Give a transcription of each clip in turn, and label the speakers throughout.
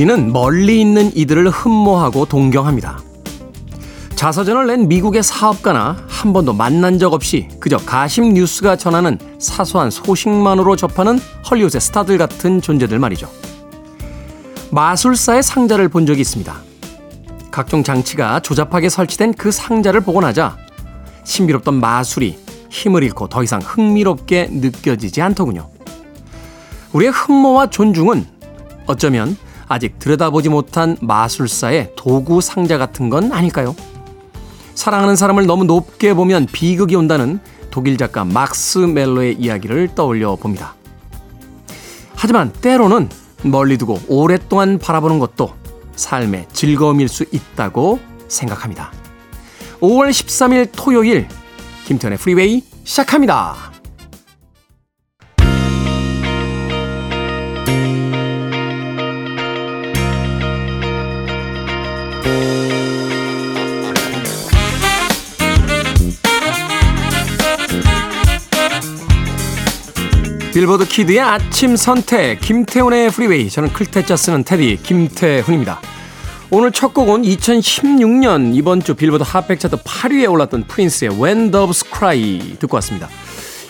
Speaker 1: 우리는 멀리 있는 이들을 흠모하고 동경합니다. 자서전을 낸 미국의 사업가나 한 번도 만난 적 없이 그저 가심 뉴스가 전하는 사소한 소식만으로 접하는 헐리우드의 스타들 같은 존재들 말이죠. 마술사의 상자를 본 적이 있습니다. 각종 장치가 조잡하게 설치된 그 상자를 보고 나자 신비롭던 마술이 힘을 잃고 더 이상 흥미롭게 느껴지지 않더군요. 우리의 흠모와 존중은 어쩌면 아직 들여다보지 못한 마술사의 도구 상자 같은 건 아닐까요? 사랑하는 사람을 너무 높게 보면 비극이 온다는 독일 작가 막스 멜로의 이야기를 떠올려 봅니다. 하지만 때로는 멀리 두고 오랫동안 바라보는 것도 삶의 즐거움일 수 있다고 생각합니다. 5월 13일 토요일 김태훈의 프리웨이 시작합니다. 빌보드 키드의 아침 선택 김태훈의 프리웨이 저는 클 태 자 쓰는 태디 김태훈입니다. 오늘 첫 곡은 2016년 이번 주 빌보드 핫백 차트 8위에 올랐던 프린스의 When Doves Cry 듣고 왔습니다.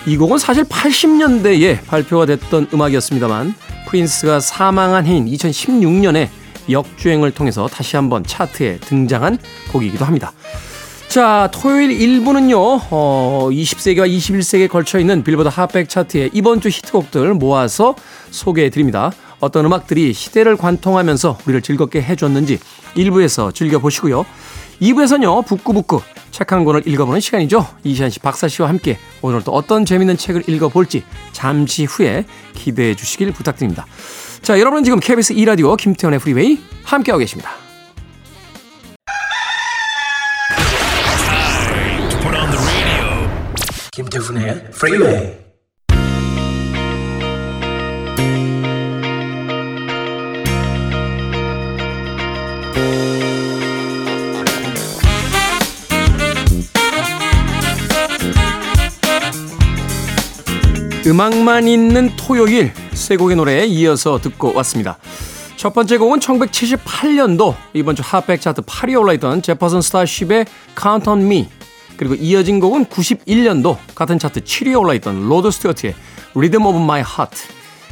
Speaker 1: 이 곡은 사실 80년대에 발표가 됐던 음악이었습니다만 프린스가 사망한 해인 2016년에 역주행을 통해서 다시 한번 차트에 등장한 곡이기도 합니다. 자, 토요일 1부는요, 어, 20세기와 21세기에 걸쳐 있는 빌보드 핫백 차트의 이번 주 히트곡들 모아서 소개해 드립니다. 어떤 음악들이 시대를 관통하면서 우리를 즐겁게 해줬는지 1부에서 즐겨보시고요. 2부에서는요, 북끄북끄 책 한 권을 읽어보는 시간이죠. 이시한 씨, 박사 씨와 함께 오늘 또 어떤 재밌는 책을 읽어볼지 잠시 후에 기대해 주시길 부탁드립니다. 자, 여러분은 지금 KBS 2라디오 김태훈의 프리웨이 함께하고 계십니다. 김태훈의 프리웨이 음악만 있는 토요일 세 곡의 노래에 이어서 듣고 왔습니다. 첫 번째 곡은 1978년도 이번 주 핫백 차트 8위에 올라있던 제퍼슨 스타쉽의 Count on Me 그리고 이어진 곡은 91년도 같은 차트 7위에 올라있던 로드 스튜어트의 Rhythm of My Heart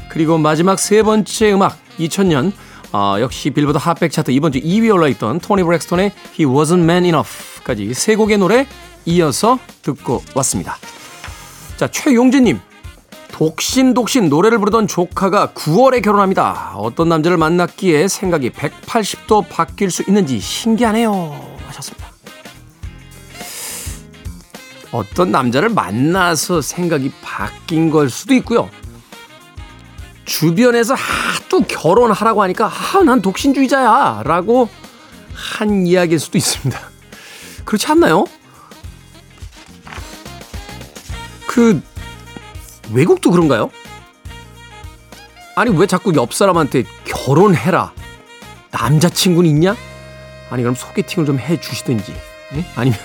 Speaker 1: 그리고 마지막 세 번째 음악 2000년 어, 역시 빌보드 핫백 차트 이번 주 2위에 올라있던 토니 브랙스톤의 He Wasn't Man Enough까지 세 곡의 노래 이어서 듣고 왔습니다. 자 최용진님 독신 독신 노래를 부르던 조카가 9월에 결혼합니다. 어떤 남자를 만났기에 생각이 180도 바뀔 수 있는지 신기하네요. 하셨습니다. 어떤 남자를 만나서 생각이 바뀐 걸 수도 있고요. 주변에서 하도 결혼하라고 하니까 아, 난 독신주의자야 라고 한 이야기일 수도 있습니다. 그렇지 않나요? 그 외국도 그런가요? 아니 왜 자꾸 옆 사람한테 결혼해라 남자친구는 있냐? 아니 그럼 소개팅을 좀 해주시든지 예? 아니면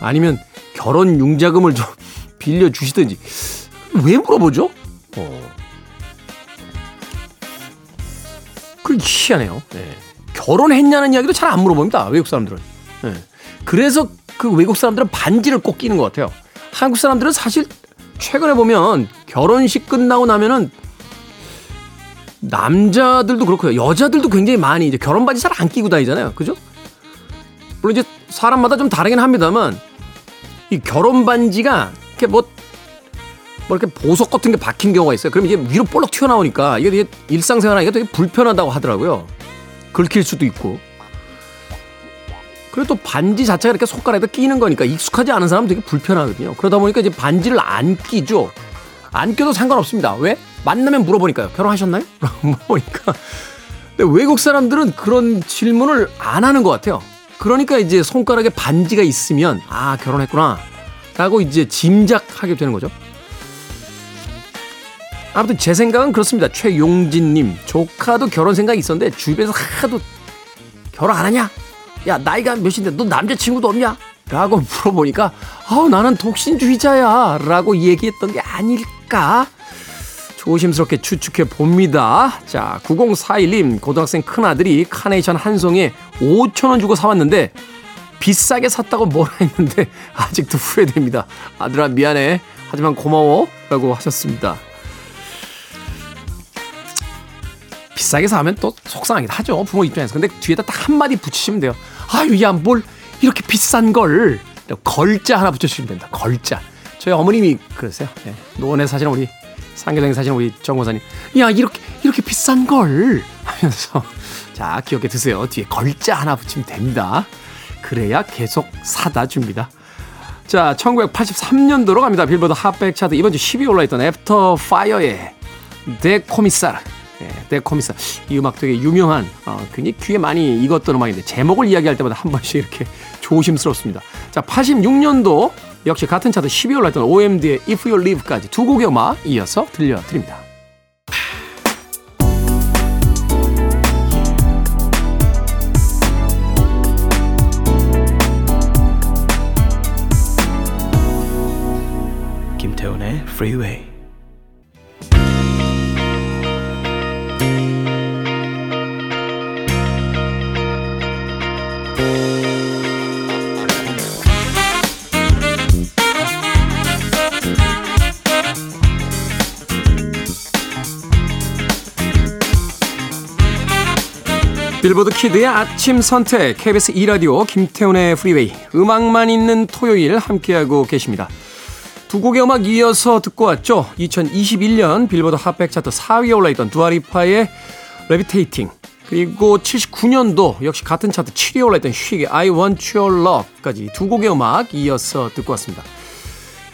Speaker 1: 아니면 결혼 융자금을 좀 빌려 주시든지 왜 물어보죠? 어. 그 희한해요. 네. 결혼했냐는 이야기도 잘 안 물어봅니다. 외국 사람들은. 네. 그래서 그 외국 사람들은 반지를 꼭 끼는 것 같아요. 한국 사람들은 사실 최근에 보면 결혼식 끝나고 나면은 남자들도 그렇고요. 여자들도 굉장히 많이 이제 결혼 반지 잘 안 끼고 다니잖아요. 그죠? 물론 이제 사람마다 좀 다르긴 합니다만 이 결혼 반지가 이렇게 뭐, 뭐 이렇게 보석 같은 게 박힌 경우가 있어요. 그럼 이게 위로 볼록 튀어나오니까 이게 되게 일상생활하기가 되게 불편하다고 하더라고요. 긁힐 수도 있고. 그리고 또 반지 자체가 이렇게 손가락에 끼는 거니까 익숙하지 않은 사람은 되게 불편하거든요. 그러다 보니까 이제 반지를 안 끼죠. 안 껴도 상관없습니다. 왜? 만나면 물어보니까요. 결혼하셨나요? 물어보니까. 근데 외국 사람들은 그런 질문을 안 하는 것 같아요. 그러니까 이제 손가락에 반지가 있으면 아 결혼했구나 라고 이제 짐작하게 되는 거죠. 아무튼 제 생각은 그렇습니다. 최용진님 조카도 결혼 생각이 있었는데 주변에서 하도 결혼 안 하냐? 야 나이가 몇인데 너 남자친구도 없냐? 라고 물어보니까 아 나는 독신주의자야 라고 얘기했던 게 아닐까 조심스럽게 추측해 봅니다. 자, 9041님, 고등학생 큰아들이 카네이션 한 송에 5천원 주고 사왔는데, 비싸게 샀다고 뭐라 했는데, 아직도 후회됩니다. 아들아, 미안해. 하지만 고마워. 라고 하셨습니다. 비싸게 사면 또 속상하긴 하죠. 부모 입장에서. 근데 뒤에다 딱 한마디 붙이시면 돼요. 아유, 야, 뭘 이렇게 비싼 걸. 걸자 하나 붙여주시면 됩니다. 걸자. 저희 어머님이 그러세요. 네. 노원에 사시는 우리 상계동에 사시는 우리 정 여사님. 야, 이렇게, 이렇게 비싼 걸. 하면서. 자, 기억해 두세요. 뒤에 걸자 하나 붙이면 됩니다. 그래야 계속 사다 줍니다. 자, 1983년도로 갑니다. 빌보드 핫백 차트 이번 주 10위 올라있던 애프터 파이어의 Der Kommissar. 네, 데코미사. 이 음악 되게 유명한, 어, 굉장히 귀에 많이 익었던 음악인데, 제목을 이야기할 때마다 한 번씩 이렇게 조심스럽습니다. 자, 86년도 역시 같은 차트 10위 올라있던 OMD의 If You Live까지 두 곡의 음악 이어서 들려드립니다. 김태훈의 Freeway. 빌보드 키드의 아침 선택 KBS 2라디오 김태훈의 프리웨이 음악만 있는 토요일 함께하고 계십니다. 두 곡의 음악 이어서 듣고 왔죠. 2021년 빌보드 핫백 차트 4위에 올라있던 두아 리파의 Levitating 그리고 79년도 역시 같은 차트 7위에 올라있던 쉭의 I Want Your Love까지 두 곡의 음악 이어서 듣고 왔습니다.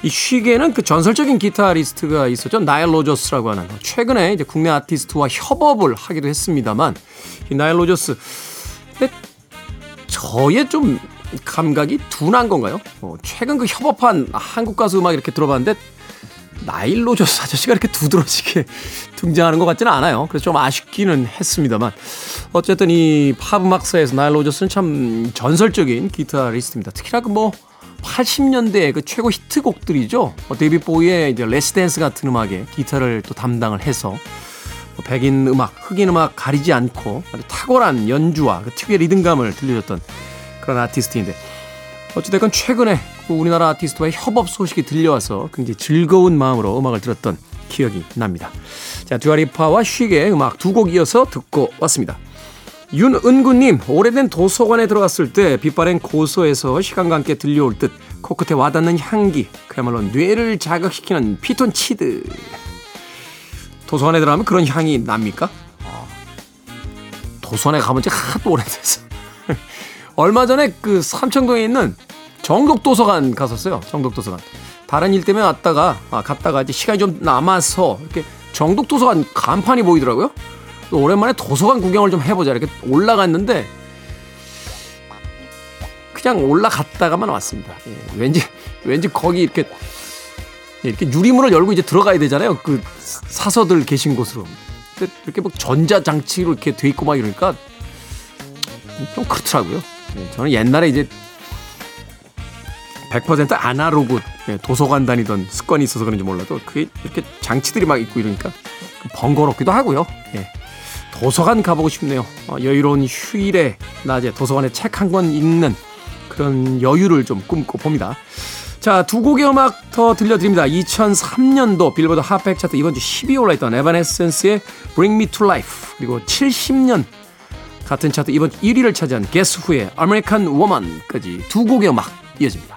Speaker 1: 이 쉭에는 그 전설적인 기타리스트가 있었죠. 나일 로저스라고 하는 최근에 이제 국내 아티스트와 협업을 하기도 했습니다만 이 나일 로저스 저의 좀 감각이 둔한 건가요? 어, 최근 그 협업한 한국 가수 음악 이렇게 들어봤는데 나일 로저스 아저씨가 이렇게 두드러지게 등장하는 것 같지는 않아요. 그래서 좀 아쉽기는 했습니다만 어쨌든 이 팝 음악사에서 나일 로저스는 참 전설적인 기타리스트입니다. 특히나 그뭐 80년대 그 최고 히트곡들이죠. 뭐 데이빗 보위의 이제 Let's Dance 같은 음악에 기타를 또 담당을 해서 뭐 백인 음악, 흑인 음악 가리지 않고 아주 탁월한 연주와 그 특유의 리듬감을 들려줬던 그런 아티스트인데 어찌됐건 최근에 그 우리나라 아티스트와의 협업 소식이 들려와서 굉장히 즐거운 마음으로 음악을 들었던 기억이 납니다. 자, 듀아리파와 쉬게 음악 두 곡 이어서 듣고 왔습니다. 윤은구님, 오래된 도서관에 들어갔을 때 빛바랜 고소에서 시간과 함께 들려올 듯 코끝에 와닿는 향기, 그야말로 뇌를 자극시키는 피톤치드. 도서관에 들어가면 그런 향이 납니까? 도서관에 가본 지 하도 오래돼서. 얼마 전에 그 삼청동에 있는 정독도서관 갔었어요. 정독도서관. 다른 일 때문에 왔다가, 아, 갔다가 이제 시간이 좀 남아서 이렇게 정독도서관 간판이 보이더라고요. 오랜만에 도서관 구경을 좀 해보자 이렇게 올라갔는데 그냥 올라갔다가만 왔습니다. 예, 왠지 왠지 거기 이렇게 이렇게 유리문을 열고 이제 들어가야 되잖아요. 그 사서들 계신 곳으로. 이렇게 뭐 전자 장치로 이렇게 돼 있고 막 이러니까 좀 그렇더라고요. 예, 저는 옛날에 이제 100% 아날로그 예, 도서관 다니던 습관이 있어서 그런지 몰라도 그게 이렇게 장치들이 막 있고 이러니까 번거롭기도 하고요. 예. 도서관 가보고 싶네요. 어, 여유로운 휴일에 낮에 도서관에 책 한 권 읽는 그런 여유를 좀 꿈꿔 봅니다. 자, 두 곡의 음악 더 들려드립니다. 2003년도 빌보드 핫백 차트 이번 주 10위 올라있던 에바네센스의 Bring Me to Life 그리고 70년 같은 차트 이번 주 1위를 차지한 게스 후의 American Woman까지 두 곡의 음악 이어집니다.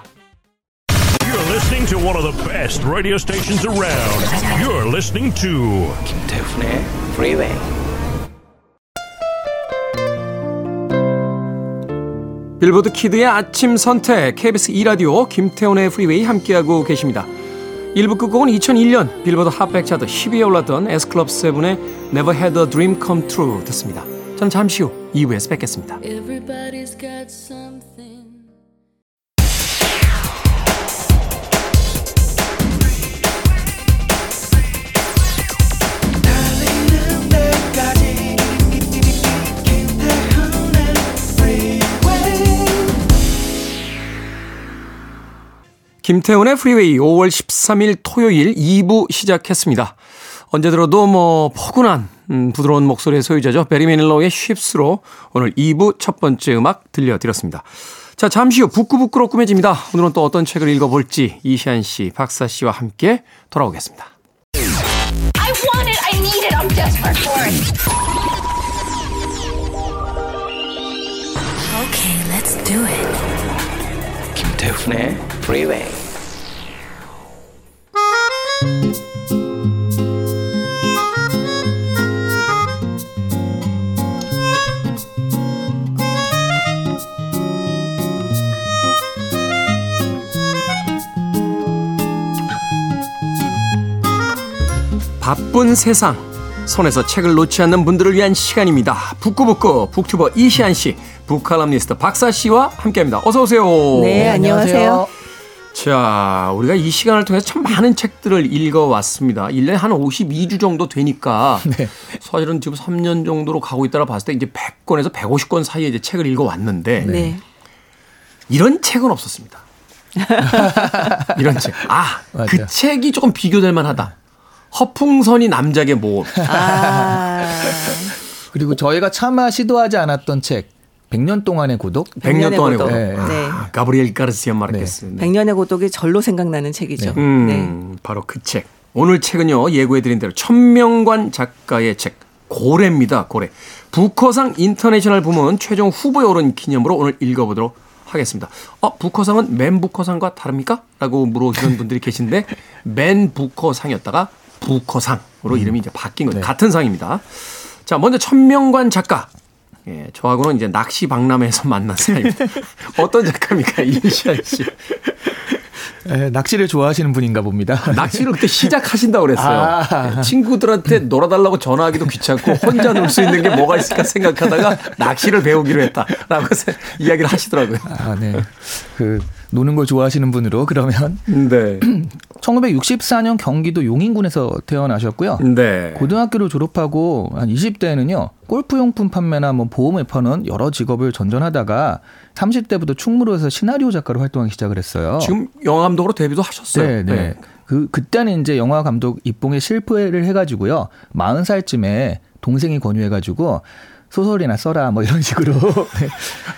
Speaker 2: You're listening to one of the best radio stations around. You're listening to 김태훈의 Freeway.
Speaker 1: 빌보드 키드의 아침 선택 KBS 2라디오 김태훈의 프리웨이 함께하고 계십니다. 1부 끝곡은 2001년 빌보드 핫백 차트 10위에 올랐던 S클럽 7의 Never Had a Dream Come True 듣습니다. 전 잠시 후 2부에서 뵙겠습니다. 김태훈의 프리웨이 5월 13일 토요일 2부 시작했습니다. 언제 들어도 뭐 포근한 음, 부드러운 목소리의 소유자죠. 베리 매닐로의 Ships로 오늘 2부 첫 번째 음악 들려드렸습니다. 자, 잠시 후 북끄북끄로 꾸며집니다. 오늘은 또 어떤 책을 읽어볼지 이시한 씨, 박사 씨와 함께 돌아오겠습니다. I want it, I need it, I'm desperate for it. Okay, let's do it. 김태훈의 Freeway. 바쁜 세상 손에서 책을 놓지 않는 분들을 위한 시간입니다. 북구북구 북튜버 이시안 씨, 북칼럼니스트 박사 씨와 함께합니다. 어서 오세요.
Speaker 3: 네, 안녕하세요.
Speaker 1: 자, 우리가 이 시간을 통해서 참 많은 책들을 읽어왔습니다. 1년에 한 52주 정도 되니까 네. 사실은 지금 3년 정도로 가고 있다라 봤을 때 이제 100권에서 150권 사이에 이제 책을 읽어왔는데 네. 이런 책은 없었습니다. 이런 책. 아, 그 맞아요. 그 책이 조금 비교될 만하다. 허풍선이 남작의 모험. 아.
Speaker 4: 그리고 저희가 차마 시도하지 않았던 책. 100년 동안의 고독?
Speaker 1: 100년, 100년 동안의 고독. 네. 네. 아, 가브리엘 가르시아 마르케스.
Speaker 3: 네. 100년의 고독이 절로 생각나는 책이죠. 네.
Speaker 1: 음, 네. 바로 그 책. 오늘 책은요, 예고해드린 대로 천명관 작가의 책, 고래입니다, 고래. 부커상 인터내셔널 부문 최종 후보에 오른 기념으로 오늘 읽어보도록 하겠습니다. 어, 부커상은 맨 부커상과 다릅니까? 라고 물어보시는 분들이 계신데, 맨 부커상이었다가 부커상으로 음. 이름이 이제 바뀐 거죠. 네. 같은 상입니다. 자, 먼저 천명관 작가. 예, 저하고는 이제 낚시 박람회에서 만난 사이입니다. 어떤 작가입니까, 이시안 씨?
Speaker 4: 에, 낚시를 좋아하시는 분인가 봅니다.
Speaker 1: 낚시를 그때 시작하신다고 그랬어요. 아. 친구들한테 놀아달라고 전화하기도 귀찮고 혼자 놀 수 있는 게 뭐가 있을까 생각하다가 낚시를 배우기로 했다라고 이야기를 하시더라고요.
Speaker 4: 아, 네. 그 노는 걸 좋아하시는 분으로 그러면 네. 1964년 경기도 용인군에서 태어나셨고요. 네. 고등학교를 졸업하고 한 20대에는요. 골프용품 판매나 뭐 보험을 파는 여러 직업을 전전하다가 30대부터 충무로 에서 시나리오 작가로 활동하기 시작을 했어요.
Speaker 1: 지금 영화 감독으로 데뷔도 하셨어요.
Speaker 4: 네, 네. 네. 그 그때는 이제 영화 감독 입봉에 실패를 해가지고요. 40살쯤에 동생이 권유해가지고 소설이나 써라 뭐 이런 식으로 네.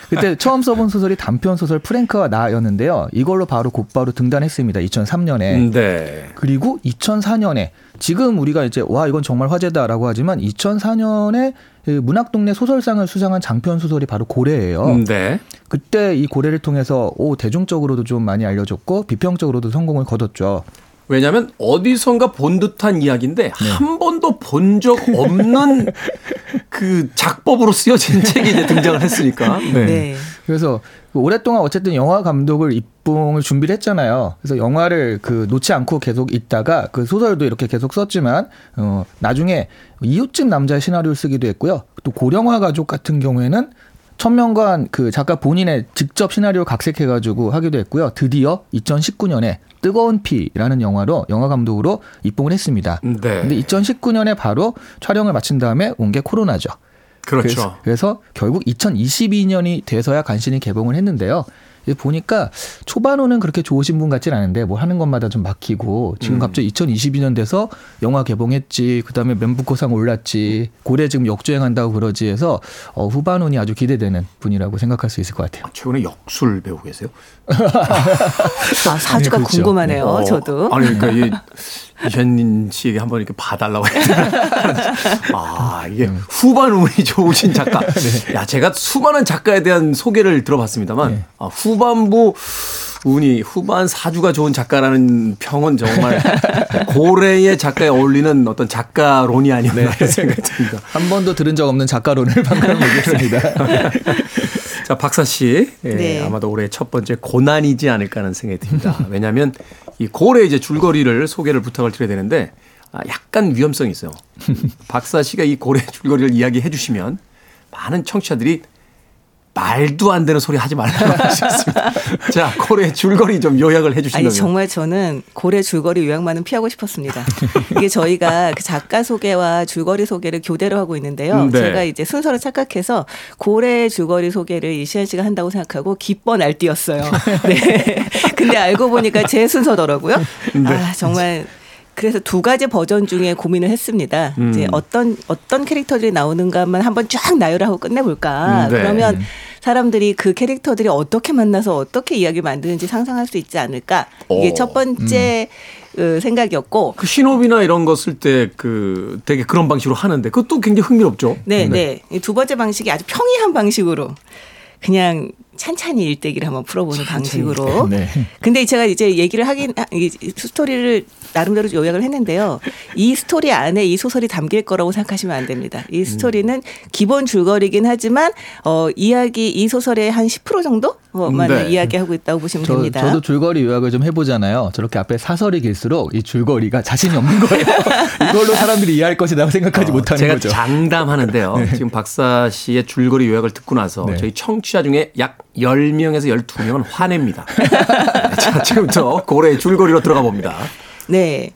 Speaker 4: 그때 처음 써본 소설이 단편 소설 프랭크와 나였는데요. 이걸로 바로 곧바로 등단했습니다. 2003년에. 네. 그리고 2004년에 지금 우리가 이제 와 이건 정말 화제다라고 하지만 2004년에 그 문학동네 소설상을 수상한 장편 소설이 바로 고래예요. 네. 그때 이 고래를 통해서 오 대중적으로도 좀 많이 알려졌고 비평적으로도 성공을 거뒀죠.
Speaker 1: 왜냐하면 어디선가 본 듯한 이야기인데 네. 한 번도 본 적 없는 그 작법으로 쓰여진 책이 이제 등장을 했으니까. 네. 네.
Speaker 4: 그래서 오랫동안 어쨌든 영화 감독을 입봉을 준비를 했잖아요. 그래서 영화를 그 놓지 않고 계속 있다가 그 소설도 이렇게 계속 썼지만 어 나중에 이웃집 남자의 시나리오를 쓰기도 했고요. 또 고령화 가족 같은 경우에는 천명관 그 작가 본인의 직접 시나리오 각색해가지고 하기도 했고요. 드디어 2019년에 뜨거운 피라는 영화로 영화 감독으로 입봉을 했습니다. 네. 근데 2019년에 바로 촬영을 마친 다음에 온 게 코로나죠.
Speaker 1: 그렇죠.
Speaker 4: 그래서, 그래서 결국 2022년이 돼서야 간신히 개봉을 했는데요. 보니까 초반호는 그렇게 좋으신 분 같진 않은데 뭐 하는 것마다 좀 막히고 지금 음. 갑자기 2022년 돼서 영화 개봉했지 그다음에 멘부코상 올랐지 고래 지금 역주행한다고 그러지 해서 어, 후반호이 아주 기대되는 분이라고 생각할 수 있을 것 같아요. 아,
Speaker 1: 최근에 역술 배우고 계세요?
Speaker 3: 아, 사주가 네, 그렇죠. 궁금하네요. 어, 저도.
Speaker 1: 아니 그러니까 이 이현민 씨에게 한번 이렇게 봐달라고 했더니 아 이게 음. 후반 운이 좋으신 작가. 네. 야 제가 수많은 작가에 대한 소개를 들어봤습니다만 네. 아, 후반부 운이 후반 사주가 좋은 작가라는 평은 정말 고래의 작가에 어울리는 어떤 작가론이 아니었나 네. 생각이 듭니다.
Speaker 4: 한 번도 들은 적 없는 작가론을 방금 얘기했습니다.
Speaker 1: 자 박사 씨, 예, 네. 아마도 올해 첫 번째 고난이지 않을까 하는 생각이 듭니다. 왜냐하면 이 고래 이제 줄거리를 소개를 부탁을 드려야 되는데 아, 약간 위험성이 있어요. 박사 씨가 이 고래 줄거리를 이야기해 주시면 많은 청취자들이 말도 안 되는 소리 하지 말라고 하셨습니다. 자, 고래 줄거리 좀 요약을 해 주신다면.
Speaker 3: 아니, 정말 저는 고래 줄거리 요약만은 피하고 싶었습니다. 이게 저희가 그 작가 소개와 줄거리 소개를 교대로 하고 있는데요. 음, 네. 제가 이제 순서를 착각해서 고래 줄거리 소개를 이시안 씨가 한다고 생각하고 기뻐 날뛰었어요. 네. 근데 알고 보니까 제 순서더라고요. 네. 아, 정말 그래서 두 가지 버전 중에 고민을 했습니다. 음. 이제 어떤 어떤 캐릭터들이 나오는가만 한번 쫙 나열하고 끝내볼까. 네. 그러면 사람들이 그 캐릭터들이 어떻게 만나서 어떻게 이야기 만드는지 상상할 수 있지 않을까. 이게 오. 첫 번째 음. 그 생각이었고
Speaker 1: 그 신호비나 이런 거 쓸 때 그 되게 그런 방식으로 하는데 그것도 굉장히 흥미롭죠.
Speaker 3: 네, 네. 네. 두 번째 방식이 아주 평이한 방식으로 그냥 찬찬히 일대기를 한번 풀어보는 찬찬히. 방식으로. 네. 근데 제가 이제 얘기를 하긴 이 스토리를 나름대로 요약을 했는데요. 이 스토리 안에 이 소설이 담길 거라고 생각하시면 안 됩니다. 이 스토리는 음. 기본 줄거리긴 하지만 어 이야기 이 소설의 한 10% 정도 만 네. 이야기하고 있다고 보시면
Speaker 4: 저,
Speaker 3: 됩니다.
Speaker 4: 저도 줄거리 요약을 좀 해보잖아요. 저렇게 앞에 사설이 길수록 이 줄거리가 자신이 없는 거예요. 이걸로 사람들이 이해할 것이라고 생각하지 어, 못하는
Speaker 1: 제가
Speaker 4: 거죠.
Speaker 1: 제가 장담하는데요. 네. 지금 박사 씨의 줄거리 요약을 듣고 나서 네. 저희 청취자 중에 약 10명에서 12명은 화냅니다. 자, 지금부터 고래의 줄거리로 들어가 봅니다.
Speaker 3: 네.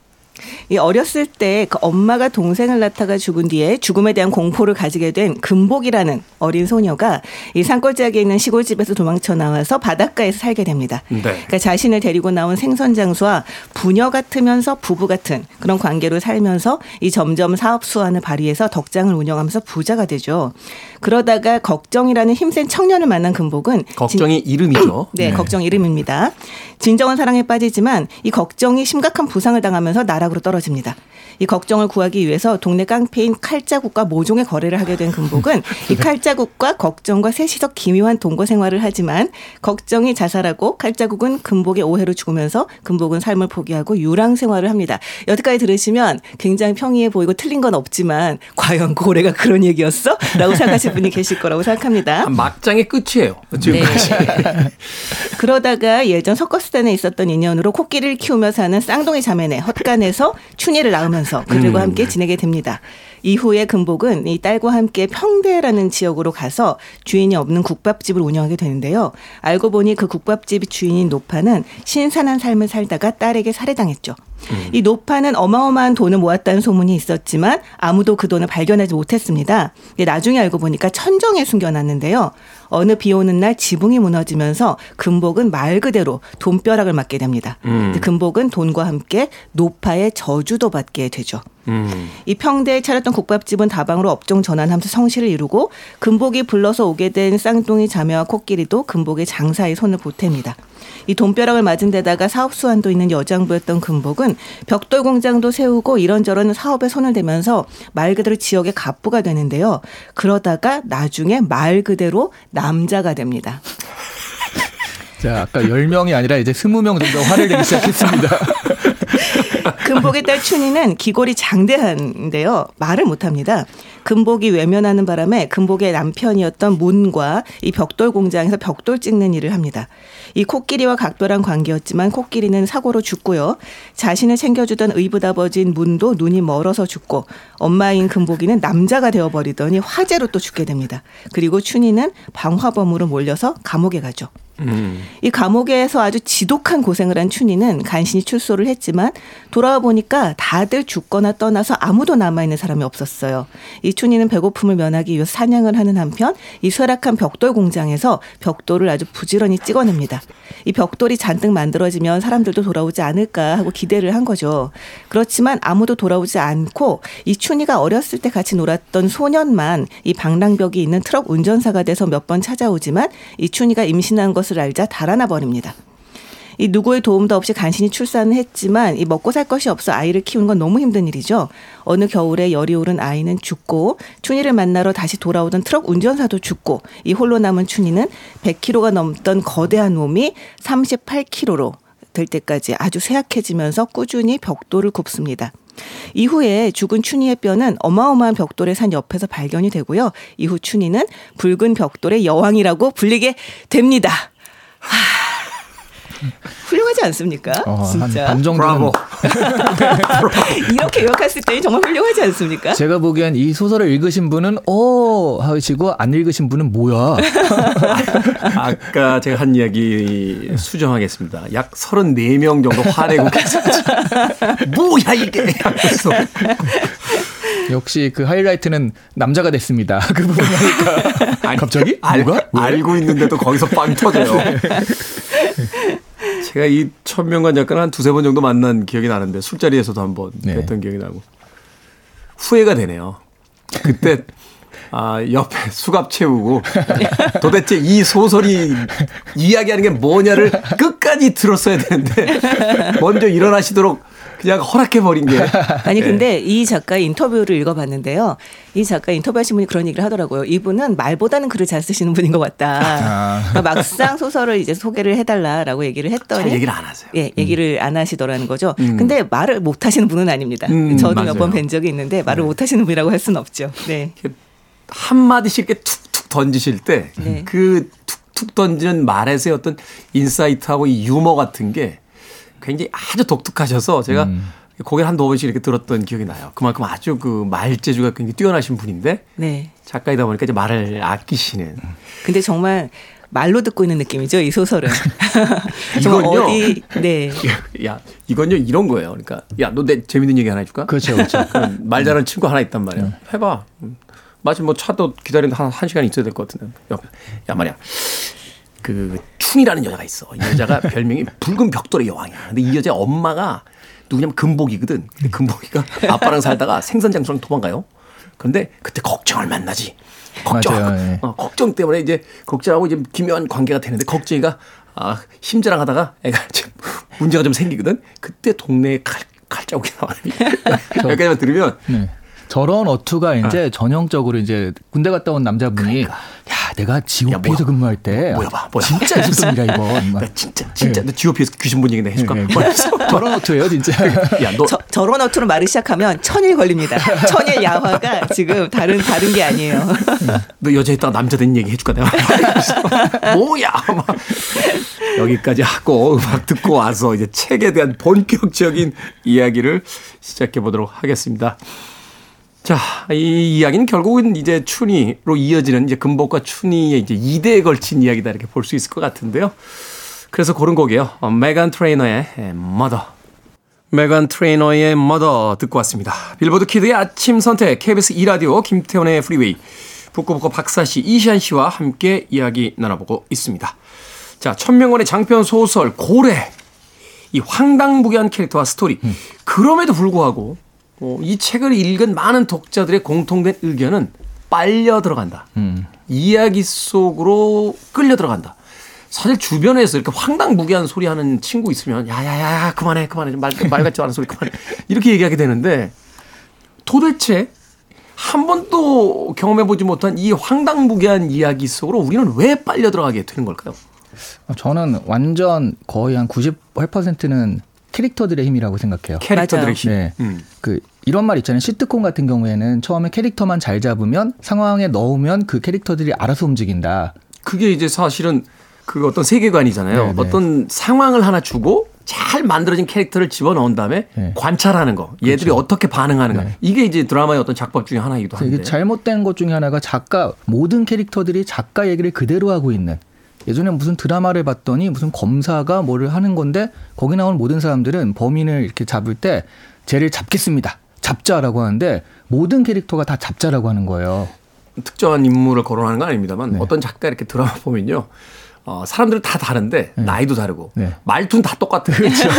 Speaker 3: 이 어렸을 때 그 엄마가 동생을 낳다가 죽은 뒤에 죽음에 대한 공포를 가지게 된 금복이라는 어린 소녀가 이 산골짜기에 있는 시골집에서 도망쳐 나와서 바닷가에서 살게 됩니다. 네. 그러니까 자신을 데리고 나온 생선 장수와 부녀 같으면서 부부 같은 그런 관계로 살면서 이 점점 사업 수완을 발휘해서 덕장을 운영하면서 부자가 되죠. 그러다가 걱정이라는 힘센 청년을 만난 금복은
Speaker 1: 걱정이 진... 이름이죠.
Speaker 3: 네, 네, 걱정 이름입니다. 진정한 사랑에 빠지지만 이 걱정이 심각한 부상을 당하면서 나락으로 떨어집니다. 이 걱정을 구하기 위해서 동네 깡패인 칼자국과 모종의 거래를 하게 된 금복은 이 칼자국과 걱정과 셋이서 기묘한 동거 생활을 하지만 걱정이 자살하고 칼자국은 금복의 오해로 죽으면서 금복은 삶을 포기하고 유랑 생활을 합니다. 여태까지 들으시면 굉장히 평이해 보이고 틀린 건 없지만 과연 고래가 그런 얘기였어? 라고 생각하실 분이 계실 거라고 생각합니다.
Speaker 1: 막장의 끝이에요. 지금까지. 네.
Speaker 3: 그러다가 예전 석거스단에 있었던 인연으로 코끼리를 키우며 사는 쌍둥이 자매네 헛간에서 춘희를 낳으면서 그들과 음. 함께 지내게 됩니다. 이후에 금복은 이 딸과 함께 평대라는 지역으로 가서 주인이 없는 국밥집을 운영하게 되는데요. 알고 보니 그 국밥집 주인인 노파는 신선한 삶을 살다가 딸에게 살해당했죠. 음. 이 노파는 어마어마한 돈을 모았다는 소문이 있었지만 아무도 그 돈을 발견하지 못했습니다. 나중에 알고 보니까 천정에 숨겨놨는데요. 어느 비 오는 날 지붕이 무너지면서 금복은 말 그대로 돈벼락을 맞게 됩니다. 음. 금복은 돈과 함께 노파의 저주도 받게 되죠. 음. 이 평대에 차렸던 국밥집은 다방으로 업종 전환하면서 성실을 이루고 금복이 불러서 오게 된 쌍둥이 자매와 코끼리도 금복의 장사에 손을 보탭니다. 이 돈벼락을 맞은 데다가 사업 수완도 있는 여장부였던 금복은 벽돌 공장도 세우고 이런저런 사업에 손을 대면서 말 그대로 지역의 갑부가 되는데요. 그러다가 나중에 말 그대로 남자가 됩니다.
Speaker 4: 자, 아까 10명이 아니라 이제 20명 정도 화를 내기 시작했습니다.
Speaker 3: 금복의 딸 춘희는 기골이 장대한데요. 말을 못합니다. 금복이 외면하는 바람에 금복의 남편이었던 문과 이 벽돌 공장에서 벽돌 찍는 일을 합니다. 이 코끼리와 각별한 관계였지만 코끼리는 사고로 죽고요. 자신을 챙겨주던 의붓아버지인 문도 눈이 멀어서 죽고 엄마인 금복이는 남자가 되어버리더니 화재로 또 죽게 됩니다. 그리고 춘희는 방화범으로 몰려서 감옥에 가죠. 음. 이 감옥에서 아주 지독한 고생을 한 춘희는 간신히 출소를 했지만 돌아와 보니까 다들 죽거나 떠나서 아무도 남아있는 사람이 없었어요. 이 춘희는 배고픔을 면하기 위해 사냥을 하는 한편 이 쇠락한 벽돌 공장에서 벽돌을 아주 부지런히 찍어냅니다. 이 벽돌이 잔뜩 만들어지면 사람들도 돌아오지 않을까 하고 기대를 한 거죠. 그렇지만 아무도 돌아오지 않고 이 춘희가 어렸을 때 같이 놀았던 소년만 이 방랑벽이 있는 트럭 운전사가 돼서 몇 번 찾아오지만 이 춘희가 임신한 것을 알자 달아나 버립니다. 이 누구의 도움도 없이 간신히 출산을 했지만 이 먹고 살 것이 없어 아이를 키우는 건 너무 힘든 일이죠. 어느 겨울에 열이 오른 아이는 죽고 춘희를 만나러 다시 돌아오던 트럭 운전사도 죽고 이 홀로 남은 춘희는 100kg가 넘던 거대한 몸이 38kg로 될 때까지 아주 쇠약해지면서 꾸준히 벽돌을 굽습니다. 이후에 죽은 춘희의 뼈는 어마어마한 벽돌의 산 옆에서 발견이 되고요. 이후 춘희는 붉은 벽돌의 여왕이라고 불리게 됩니다. 하. 훌륭하지 않습니까? 어, 진짜.
Speaker 4: 반 정도는
Speaker 3: 이렇게 요약했을 때 정말 훌륭하지 않습니까?
Speaker 4: 제가 보기엔 이 소설을 읽으신 분은 어 하시고 안 읽으신 분은 뭐야?
Speaker 1: 아까 제가 한 이야기 수정하겠습니다. 약 34명 정도 화내고 계세요. 뭐야 이게?
Speaker 4: 역시 그 하이라이트는 남자가 됐습니다. 그 부분이니까.
Speaker 1: 갑자기? 알, 뭐가? 알고 있는데도 거기서 빵 터져요. 제가 이 천명관 작가는 한 두세 번 정도 만난 기억이 나는데 술자리에서도 한번
Speaker 4: 네.
Speaker 1: 뵀던 기억이 나고 후회가 되네요. 그때 아, 옆에 수갑 채우고 도대체 이 소설이 이야기하는 게 뭐냐를 끝까지 들었어야 되는데 먼저 일어나시도록 그냥 허락해버린 게.
Speaker 3: 아니
Speaker 1: 네.
Speaker 3: 근데 이 작가의 인터뷰를 읽어봤는데요. 이 작가 인터뷰하신 분이 그런 얘기를 하더라고요. 이분은 말보다는 글을 잘 쓰시는 분인 것 같다.
Speaker 4: 아.
Speaker 3: 그러니까 막상 소설을 이제 소개를 해달라라고 얘기를
Speaker 1: 잘
Speaker 3: 했더니
Speaker 1: 얘기를 안 하세요.
Speaker 3: 예, 얘기를 안 하시더라는 거죠.
Speaker 1: 음.
Speaker 3: 근데 말을 못 하시는 분은 아닙니다.
Speaker 1: 음,
Speaker 3: 저도. 몇 번 뵌 적이 있는데 말을 못 하시는 분이라고 할 수는 없죠. 네.
Speaker 1: 한마디씩 이렇게 툭툭 던지실 때
Speaker 3: 네.
Speaker 1: 그 툭툭 던지는 말에서의 어떤 인사이트하고 이 유머 같은 게 굉장히 아주 독특하셔서 제가 고개를 한두 번씩 이렇게 들었던 기억이 나요. 그만큼 아주 그 말재주가 굉장히 뛰어나신 분인데
Speaker 3: 네.
Speaker 1: 작가이다 보니까 이제 말을 아끼시는
Speaker 3: 근데 정말 말로 듣고 있는 느낌이죠, 이 소설은.
Speaker 1: 이건요.
Speaker 3: 어디 네.
Speaker 1: 야 이건요 이런 거예요. 그러니까 야 너 내 재밌는 얘기 하나 해줄까?
Speaker 4: 그렇죠, 그렇죠.
Speaker 1: 말 잘하는 친구 하나 있단 말이야. 해봐. 음. 마침 뭐 차도 기다리는데 한, 한 시간 있어야 될 것 같은데. 옆에. 야 말이야. 그 춘이라는 여자가 있어. 이 여자가 별명이 붉은 벽돌의 여왕이야. 근데 이 여자 엄마가 누구냐면 금복이거든. 근데 금복이가 아빠랑 살다가 생선장소랑 도망가요. 그런데 그때 걱정을 만나지. 걱정.
Speaker 4: 맞아요, 예.
Speaker 1: 어, 걱정 때문에 이제 걱정하고 이제 기묘한 관계가 되는데 걱정이가 아, 힘자랑 하다가 애가 이제 문제가 좀 생기거든. 그때 동네에 칼, 칼자국이 나와요. 여기까지만 들으면
Speaker 4: 네. 저런 어투가 이제 전형적으로 이제 군대 갔다 온 남자분이 야 내가 GOP에서
Speaker 1: 야, 뭐야.
Speaker 4: 근무할 때
Speaker 1: 뭐야, 뭐야.
Speaker 4: 진짜 있었던 일이야 이건 막.
Speaker 1: 나 진짜 진짜 너 GOP에서 귀신 본 얘기나 해줄까?
Speaker 4: 네, 네. 저런 어투예요 진짜.
Speaker 1: 야 너
Speaker 3: 저, 저런 어투로 말을 시작하면 천일 걸립니다. 천일 야화가 지금 다른 다른 게 아니에요.
Speaker 1: 너 여자 있다가 남자 된 얘기 해줄까 내가 뭐야 막 여기까지 하고 음악 듣고 와서 이제 책에 대한 본격적인 이야기를 시작해 보도록 하겠습니다. 자, 이 이야기는 결국은 이제 춘희로 이어지는 이제 금복과 춘희의 이제 2대에 걸친 이야기다 이렇게 볼 수 있을 것 같은데요. 그래서 고른 곡이에요. 어, 메간 트레이너의 Mother. 메간 트레이너의 Mother 듣고 왔습니다. 빌보드 키드의 아침 선택 KBS 2라디오 김태훈의 프리웨이 북구북구 박사 씨, 이시안 씨와 함께 이야기 나눠보고 있습니다. 자, 천명원의 장편 소설 고래 이 황당무계한 캐릭터와 스토리 그럼에도 불구하고 어, 이 책을 읽은 많은 독자들의 공통된 의견은 빨려 들어간다.
Speaker 4: 음.
Speaker 1: 이야기 속으로 끌려 들어간다. 사실 주변에서 이렇게 황당무계한 소리 하는 친구 있으면 야야야 그만해 그만해 좀 말, 말 같지 않은 소리 그만해 이렇게 얘기하게 되는데 도대체 한 번도 경험해보지 못한 이 황당무계한 이야기 속으로 우리는 왜 빨려 들어가게 되는 걸까요?
Speaker 4: 저는 완전 거의 한 98%는 캐릭터들의 힘이라고 생각해요.
Speaker 1: 캐릭터들의. 힘.
Speaker 4: 네.
Speaker 1: 음.
Speaker 4: 그 이런 말 있잖아요. 시트콤 같은 경우에는 처음에 캐릭터만 잘 잡으면 상황에 넣으면 그 캐릭터들이 알아서 움직인다.
Speaker 1: 그게 이제 사실은 그 어떤 세계관이잖아요.
Speaker 4: 네, 네.
Speaker 1: 어떤 상황을 하나 주고 잘 만들어진 캐릭터를 집어 넣은 다음에
Speaker 4: 네.
Speaker 1: 관찰하는 거. 얘들이 어떻게 반응하는가.
Speaker 4: 네.
Speaker 1: 이게 이제 드라마의 어떤 작법 중에 하나이기도
Speaker 4: 그래서 이게
Speaker 1: 한데.
Speaker 4: 잘못된 것 중에 하나가 작가 모든 캐릭터들이 작가 얘기를 그대로 하고 있는 예전에 무슨 드라마를 봤더니 무슨 검사가 뭐를 하는 건데 거기 나오는 모든 사람들은 범인을 이렇게 잡을 때 쟤를 잡겠습니다. 잡자라고 하는데 모든 캐릭터가 다 잡자라고 하는 거예요.
Speaker 1: 특정한 인물을 거론하는 건 아닙니다만
Speaker 4: 네.
Speaker 1: 어떤 작가 이렇게 드라마 보면요. 어, 사람들은 다 다른데 나이도 다르고
Speaker 4: 네.
Speaker 1: 말투는 다 똑같아요. 그렇죠.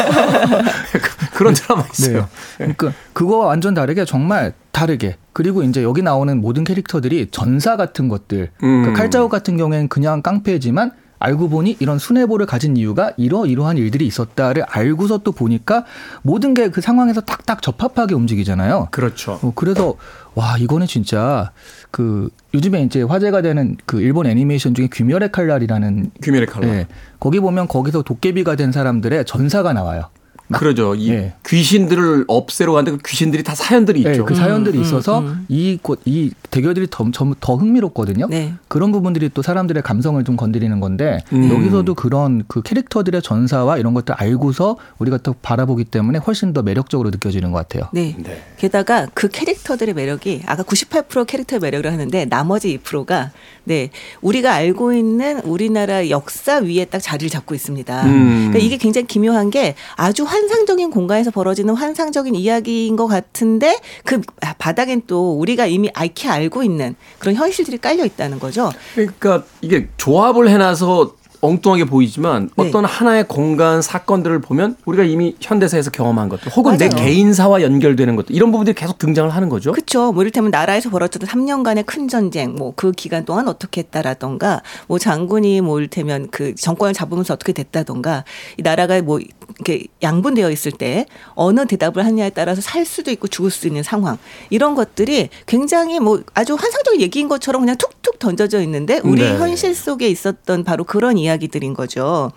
Speaker 1: 그런 드라마 있어요.
Speaker 4: 그러니까 그거와 완전 다르게 정말 다르게 그리고 이제 여기 나오는 모든 캐릭터들이 전사 같은 것들
Speaker 1: 음.
Speaker 4: 그 칼자국 같은 경우에는 그냥 깡패지만 알고 보니 이런 순애보를 가진 이유가 이러 이러한 일들이 있었다를 알고서 또 보니까 모든 게 그 상황에서 딱딱 적합하게 움직이잖아요.
Speaker 1: 그렇죠.
Speaker 4: 어, 그래서 와 이거는 진짜 그 요즘에 이제 화제가 되는 그 일본 애니메이션 중에 귀멸의 칼날이라는
Speaker 1: 귀멸의 칼날.
Speaker 4: 예, 거기 보면 거기서 도깨비가 된 사람들의 전사가 나와요.
Speaker 1: 그러죠. 이
Speaker 4: 예.
Speaker 1: 귀신들을 없애러 가는데 그 귀신들이 다 사연들이
Speaker 4: 네,
Speaker 1: 있죠.
Speaker 4: 그 사연들이
Speaker 3: 음,
Speaker 4: 있어서
Speaker 3: 음.
Speaker 4: 이, 꽃- 이 대결들이 더, 더, 더 흥미롭거든요.
Speaker 3: 네.
Speaker 4: 그런 부분들이 또 사람들의 감성을 좀 건드리는 건데
Speaker 1: 음.
Speaker 4: 여기서도 그런 그 캐릭터들의 전사와 이런 것들 알고서 우리가 또 바라보기 때문에 훨씬 더 매력적으로 느껴지는 것 같아요.
Speaker 3: 네.
Speaker 1: 네.
Speaker 3: 게다가 그 캐릭터들의 매력이 아까 98% 캐릭터의 매력을 하는데 나머지 2%가 네 우리가 알고 있는 우리나라 역사 위에 딱 자리를 잡고 있습니다.
Speaker 1: 음.
Speaker 3: 그러니까 이게 굉장히 기묘한 게 아주 환상적인 공간에서 벌어지는 환상적인 이야기인 것 같은데 그 바닥엔 또 우리가 이미 익히 알고 있는 그런 현실들이 깔려 있다는 거죠.
Speaker 1: 그러니까 이게 조합을 해놔서 엉뚱하게 보이지만 네. 어떤 하나의 공간 사건들을 보면 우리가 이미 현대사에서 경험한 것들 혹은 맞아요. 내 개인사와 연결되는 것들 이런 부분들이 계속 등장을 하는 거죠.
Speaker 3: 그렇죠. 뭐 이를테면 나라에서 벌어졌던 3년간의 큰 전쟁 뭐 그 기간 동안 어떻게 했다라던가 뭐 장군이 뭐 이를테면 그 정권을 잡으면서 어떻게 됐다던가 이 나라가 뭐 이렇게 양분되어 있을 때 어느 대답을 하냐에 따라서 살 수도 있고 죽을 수 있는 상황 이런 것들이 굉장히 뭐 아주 환상적인 얘기인 것처럼 그냥 툭툭 던져져 있는데 우리 네. 현실 속에 있었던 바로 그런 이야기 들인 거죠.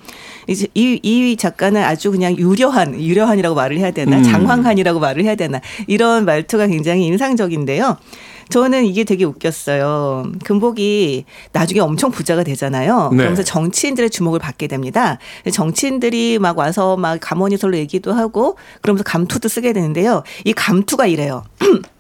Speaker 3: 이제 이, 이 작가는 아주 그냥 유려한 유려한이라고 말을 해야 되나 음. 장황한이라고 말을 해야 되나 이런 말투가 굉장히 인상적인데요. 저는 이게 되게 웃겼어요. 금복이 나중에 엄청 부자가 되잖아요. 네. 그러면서 정치인들의 주목을 받게 됩니다. 정치인들이 막 와서 막 가모니설로 얘기도 하고 그러면서 감투도 쓰게 되는데요. 이 감투가 이래요.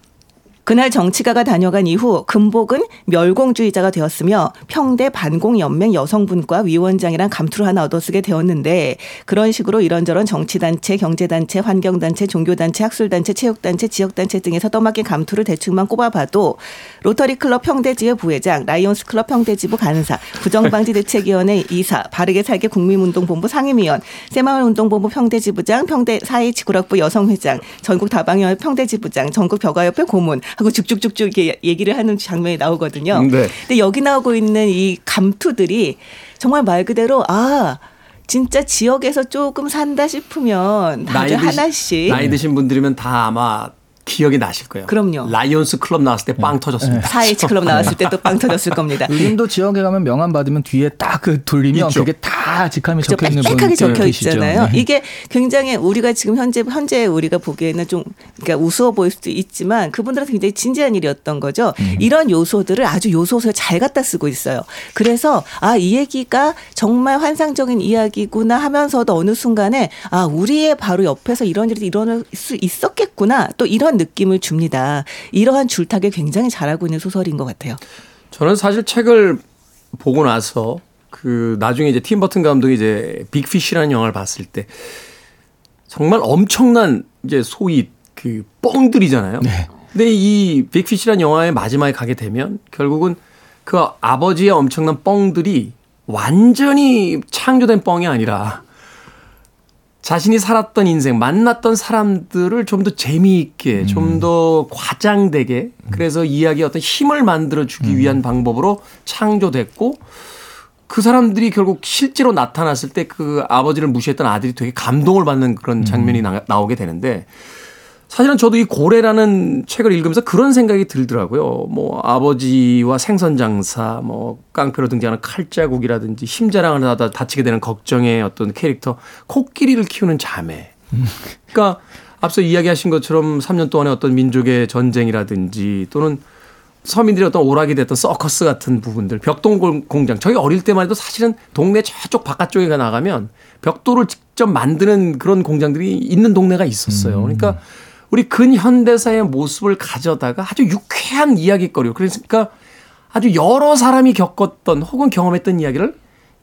Speaker 3: 그날 정치가가 다녀간 이후 금복은 멸공주의자가 되었으며 평대 반공연맹 여성분과 위원장이란 감투를 하나 얻어쓰게 되었는데 그런 식으로 이런저런 정치단체, 경제단체, 환경단체, 종교단체, 학술단체, 체육단체, 지역단체 등에서 떠맡긴 감투를 대충만 꼽아봐도 로터리클럽 평대지회 부회장, 라이온스클럽 평대지부 간사, 부정방지 대책위원회 이사, 바르게 살게 국민운동본부 상임위원, 새마을운동본부 평대지부장, 평대 사회지구락부 여성회장, 전국 다방협회 평대지부장, 전국 벽화협회 고문, 하고 쭉쭉쭉쭉 이렇게 얘기를 하는 장면이 나오거든요. 네. 근데 여기 나오고 있는 이 감투들이 정말 말 그대로 아 진짜 지역에서 조금 산다 싶으면 다들 나이 하나씩
Speaker 1: 나이 드신 분들이면 다 아마 기억이 나실 거예요.
Speaker 3: 그럼요.
Speaker 1: 라이온스 클럽 나왔을 때빵 터졌습니다.
Speaker 3: 사이치 클럽 나왔을 때 또 빵 터졌을 겁니다.
Speaker 4: 요즘도 지역에 가면 명함 받으면 뒤에 딱 그 돌리면 있죠. 그게 다 직함이 적혀 있는
Speaker 3: 빽빽하게 적혀 있잖아요. 네. 이게 굉장히 우리가 지금 현재 현재 우리가 보기에는 좀 그러니까 우스워 보일 수도 있지만 그분들한테 굉장히 진지한 일이었던 거죠. 음. 이런 요소들을 아주 요소서 잘 갖다 쓰고 있어요. 그래서 아 이 얘기가 정말 환상적인 이야기구나 하면서도 어느 순간에 아 우리의 바로 옆에서 이런 일이 일어날 수 있었겠구나 또 이런 느낌을 줍니다. 이러한 줄타기 굉장히 잘하고 있는 소설인 것 같아요.
Speaker 1: 저는 사실 책을 보고 나서 그 나중에 이제 팀 버튼 감독이 이제 빅피쉬라는 영화를 봤을 때 정말 엄청난 이제 소위 그 뻥들이잖아요. 네. 근데 이 빅피쉬라는 영화의 마지막에 가게 되면 결국은 그 아버지의 엄청난 뻥들이 완전히 창조된 뻥이 아니라 자신이 살았던 인생, 만났던 사람들을 좀 더 재미있게, 음. 좀더 과장되게, 그래서 이야기에 어떤 힘을 만들어주기 음. 위한 방법으로 창조됐고, 그 사람들이 결국 실제로 나타났을 때 그 아버지를 무시했던 아들이 되게 감동을 받는 그런 장면이 음. 나, 오게 되는데, 사실은 저도 이 고래라는 책을 읽으면서 그런 생각이 들더라고요. 뭐 아버지와 생선 장사, 뭐 깡패로 등장하는 칼자국이라든지 힘자랑을 하다 다치게 되는 걱정의 어떤 캐릭터, 코끼리를 키우는 자매. 그러니까 앞서 이야기하신 것처럼 3년 동안의 어떤 민족의 전쟁이라든지 또는 서민들이 어떤 오락이 됐던 서커스 같은 부분들, 벽돌 공장. 저희 어릴 때만 해도 사실은 동네 저쪽 바깥쪽에 나가면 벽돌을 직접 만드는 그런 공장들이 있는 동네가 있었어요. 그러니까 우리 근현대사의 모습을 가져다가 아주 유쾌한 이야기거리로 그러니까 아주 여러 사람이 겪었던 혹은 경험했던 이야기를